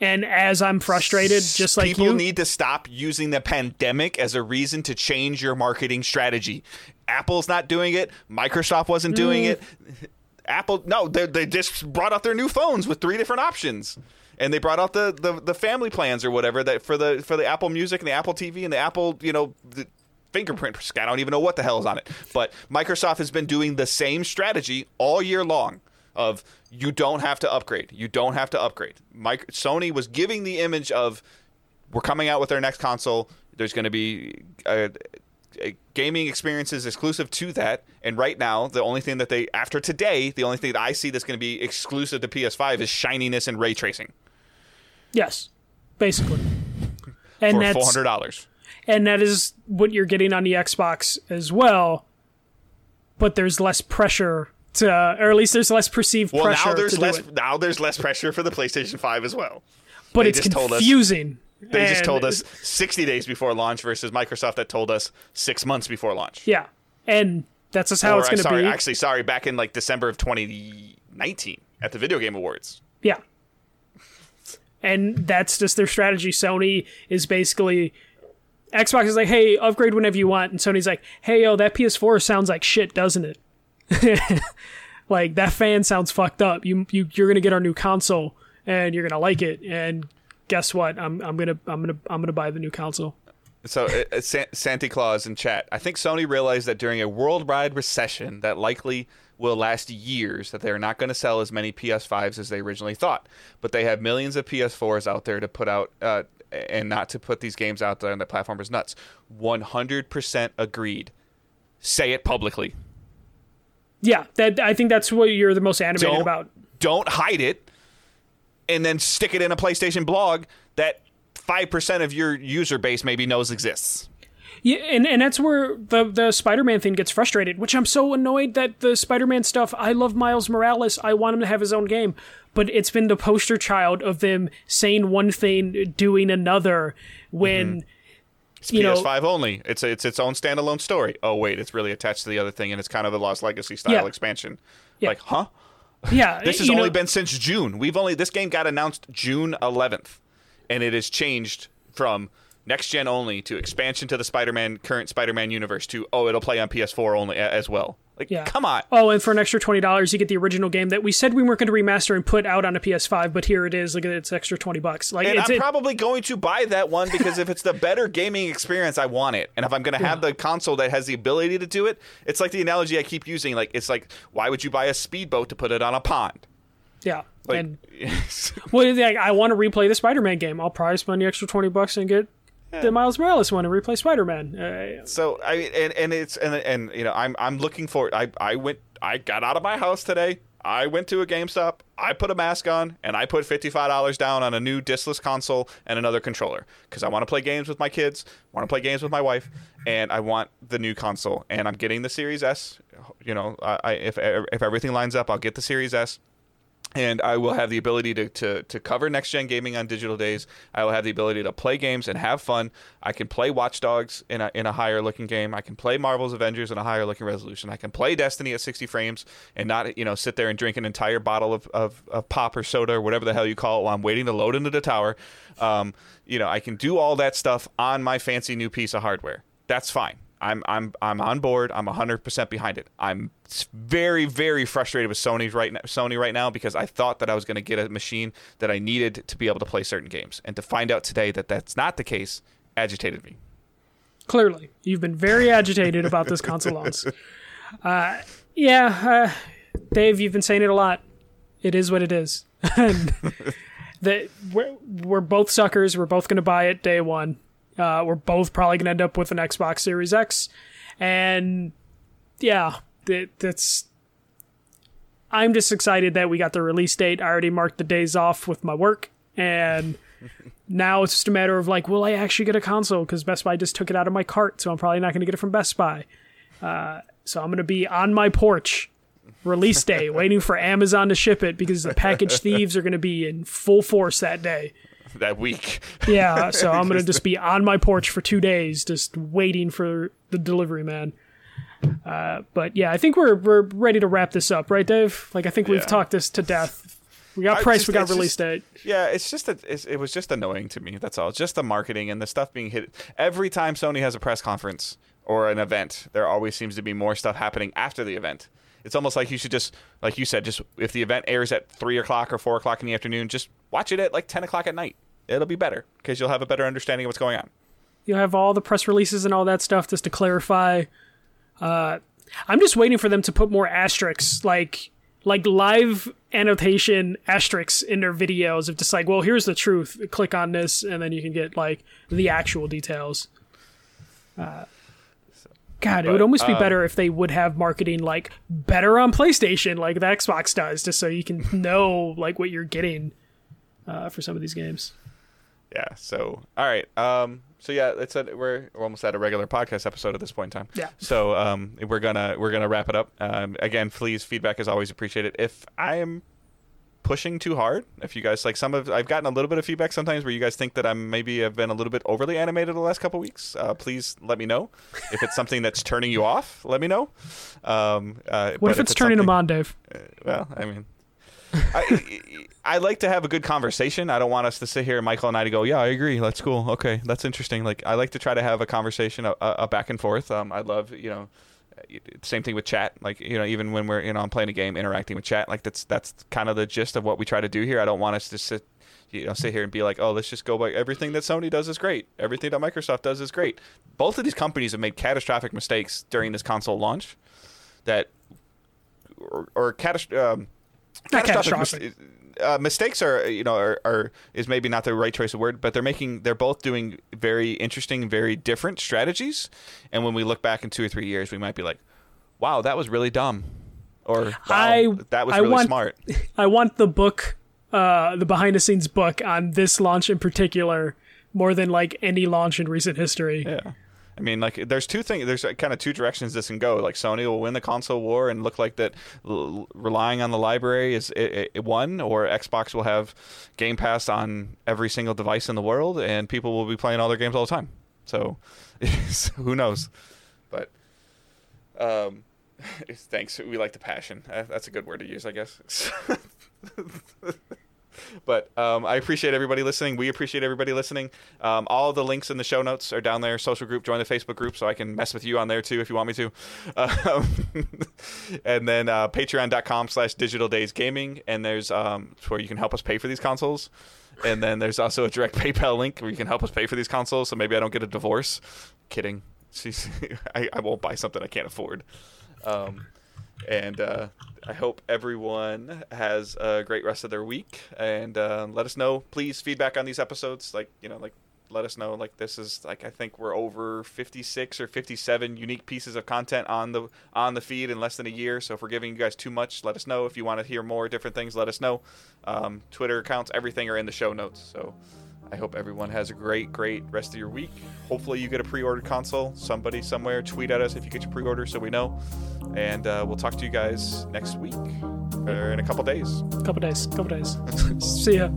And as I'm frustrated, just like people you, need to stop using the pandemic as a reason to change your marketing strategy. Apple's not doing it. Microsoft wasn't doing Mm. it. Apple, no, they, they just brought out their new phones with three different options, and they brought out the, the, the family plans or whatever that for the for the Apple Music and the Apple TV and the Apple, you know. The, Fingerprint scan. I don't even know what the hell is on it. But Microsoft has been doing the same strategy all year long of you don't have to upgrade. You don't have to upgrade. Mike, Sony was giving the image of we're coming out with our next console. There's going to be a, a gaming experiences exclusive to that. And right now, the only thing that they after today, the only thing that I see that's going to be exclusive to PS5 is shininess and ray tracing yes, basically. And for that's four hundred dollars. and that is what you're getting on the Xbox as well. But there's less pressure to, or at least there's less perceived Well, pressure now there's to do less. Now there's less pressure for the PlayStation 5 as well. But they it's just told us- confusing. They just told us 60 days before launch versus Microsoft that told us six months before launch. Yeah, and that's just how Or, it's uh, going to be. Actually, sorry, back in like December of 2019 at the Video Game Awards. Yeah. And that's just their strategy. Sony is basically Xbox is like, hey, upgrade whenever you want, and Sony's like, hey, yo, that PS4 sounds like shit, doesn't it? like that fan sounds fucked up. You you you're gonna get our new console and you're gonna like it. And guess what? I'm I'm gonna I'm gonna I'm gonna buy the new console. So, uh, uh, San- Santa Claus in chat. I think Sony realized that during a worldwide recession that likely will last years, that they're not going to sell as many PS5s as they originally thought. But they have millions of PS4s out there to put out, uh, and not to put these games out there on the platform is nuts. 100% agreed. Say it publicly. Yeah, that I think that's what you're the most animated Don't- about. Don't hide it, and then stick it in a PlayStation blog that five percent of your user base maybe knows exists. Yeah, and, and that's where the the Spider-Man thing gets frustrated, which I'm so annoyed that the Spider-Man stuff, I love Miles Morales. I want him to have his own game, but it's been the poster child of them saying one thing, doing another when mm-hmm. It's You PS5 only. It's a, it's its own standalone story. Oh wait, it's really attached to the other thing, and it's kind of a Lost Legacy style Yeah. expansion. Yeah. Like, huh? yeah, This has you know, only been since June. We've only this game got announced June 11th, and it has changed from next gen only to expansion to the Spider-Man current Spider-Man universe to oh it'll play on PS4 only a- as well. Like, Yeah. come on. Oh, and for an extra twenty dollars, you get the original game that we said we weren't going to remaster and put out on a PS5, but here it is. Look at it, it's extra twenty bucks. Like And I'm it, probably going to buy that one because if it's the better gaming experience, I want it. And if I'm going to have the console that has the ability to do it, it's like the analogy I keep using. Like it's like, why would you buy a speedboat to put it on a pond? yeah. Like, and well, like, I want to replay the Spider-Man game. I'll probably spend the extra twenty bucks and get the Miles Morales one and replay Spider-Man. Uh, so I and and it's and and you know I'm I'm looking for I I went I got out of my house today. I went to a GameStop. I put a mask on and I put fifty five dollars down on a new discless console and another controller because I want to play games with my kids, want to play games with my wife, and I want the new console. And I'm getting the Series S. You know, I, I if if everything lines up, I'll get the Series S and I will have the ability to, to, to cover next gen gaming on digital days. I will have the ability to play games and have fun. I can play Watch Dogs in a, in a higher looking game. I can play Marvel's Avengers in a higher looking resolution. I can play Destiny at 60 frames and not, you know, sit there and drink an entire bottle of, of, of pop or soda or whatever the hell you call it while I'm waiting to load into the tower. Um, you know, I can do all that stuff on my fancy new piece of hardware. That's fine. I'm I'm I'm on board. I'm 100% behind it. I'm very very frustrated with Sony right now, Sony right now because I thought that I was going to get a machine that I needed to be able to play certain games, and to find out today that that's not the case agitated me. clearly, you've been very agitated about this console launch. Uh, yeah, uh, Dave, you've been saying it a lot. It is what it is. And that we're, we're both suckers. We're both going to buy it day one. Uh, we're both probably going to end up with an Xbox Series X, and yeah, that, that's. I'm just excited that we got the release date. I already marked the days off with my work, and now it's just a matter of like, will I actually get a console? Because Best Buy just took it out of my cart, so I'm probably not going to get it from Best Buy. Uh, so I'm going to be on my porch, release day, waiting for Amazon to ship it because the package thieves are going to be in full force that day. That week, Yeah, so I'm to just be on my porch for two days, just waiting for the delivery man. Uh, but yeah, I think we're we're ready to wrap this up, right, Dave? Like I think we've Yeah. talked this to death. We got price. just- we got release just- date. Yeah, it's just a, it's, it was just annoying to me. That's all. Just the marketing and the stuff being hit. Every time Sony has a press conference or an event, there always seems to be more stuff happening after the event. It's almost like you should just, like you said, just if the event airs at three o'clock or four o'clock in the afternoon, just watch it at like ten o'clock at night. It'll be better because you'll have a better understanding of what's going on. You'll have all the press releases and all that stuff just to clarify. Uh, I'm just waiting for them to put more asterisks, like like live annotation asterisks in their videos of just like, well, here's the truth. Click on this, and then you can get like the actual details. Uh, God, it would almost be um, better if they would have marketing like better on PlayStation, like the Xbox does, just so you can know like what you're getting uh, for some of these games. Yeah. So all right. Um. So yeah, it's a, we're, we're almost at a regular podcast episode at this point in time. Yeah. So um, we're gonna we're gonna wrap it up. Um, again, please feedback is always appreciated. If I am pushing too hard, if you guys like some of, I've gotten a little bit of feedback sometimes where you guys think that I'm maybe have been a little bit overly animated the last couple weeks. Uh, please let me know if it's something that's turning you off. Let me know. Um, uh, What but if it's turning them on, Dave? uh, well, I mean, I, I like to have a good conversation. I don't want us to sit here, Michael and I, to go, yeah, I agree. That's cool. Okay, that's interesting. Like, I like to try to have a conversation, a, a back and forth. Um, I love, you know, same thing with chat. Like, you know, even when we're, you know, I'm playing a game, interacting with chat. Like, that's that's kind of the gist of what we try to do here. I don't want us to sit, you know, sit here and be like, oh, let's just go by everything that Sony does is great. Everything that Microsoft does is great. Both of these companies have made catastrophic mistakes during this console launch. That or, or catas- um, Not catastrophic mis- uh, mistakes are you know are, are is maybe not the right choice of word, but they're making they're both doing very interesting, very different strategies. And when we look back in two or three years, we might be like, "Wow, that was really dumb," or "Wow, I- that was I really want- smart." I want the book, uh, the behind the scenes book on this launch in particular, more than like any launch in recent history. Yeah. I mean, like, there's two things. There's kind of two directions this can go. Like, Sony will win the console war and look like that, l- relying on the library is it, it one, or Xbox will have Game Pass on every single device in the world, and people will be playing all their games all the time. So, who knows? But, um, thanks. We like the passion. Uh, That's a good word to use, I guess. But um, I appreciate everybody listening. We appreciate everybody listening. Um, all the links in the show notes are down there. Social group, join the Facebook group so I can mess with you on there too if you want me to. Um, and then uh, patreon.com slash digital days gaming. And there's um, where you can help us pay for these consoles. And then there's also a direct PayPal link where you can help us pay for these consoles so maybe I don't get a divorce. Kidding. She's, I, I won't buy something I can't afford. Um, and uh, I hope everyone has a great rest of their week. And uh, let us know, please, feedback on these episodes. Like you know, like let us know. Like this is like I think we're over 56 or 57 unique pieces of content on the on the feed in less than a year. So if we're giving you guys too much, let us know. If you want to hear more different things, let us know. Um, Twitter accounts, everything are in the show notes. So. I hope everyone has a great, great rest of your week. Hopefully, you get a pre ordered console. Somebody somewhere tweet at us if you get your pre order so we know. And uh, we'll talk to you guys next week or in a couple days. Couple days. Couple days. See ya.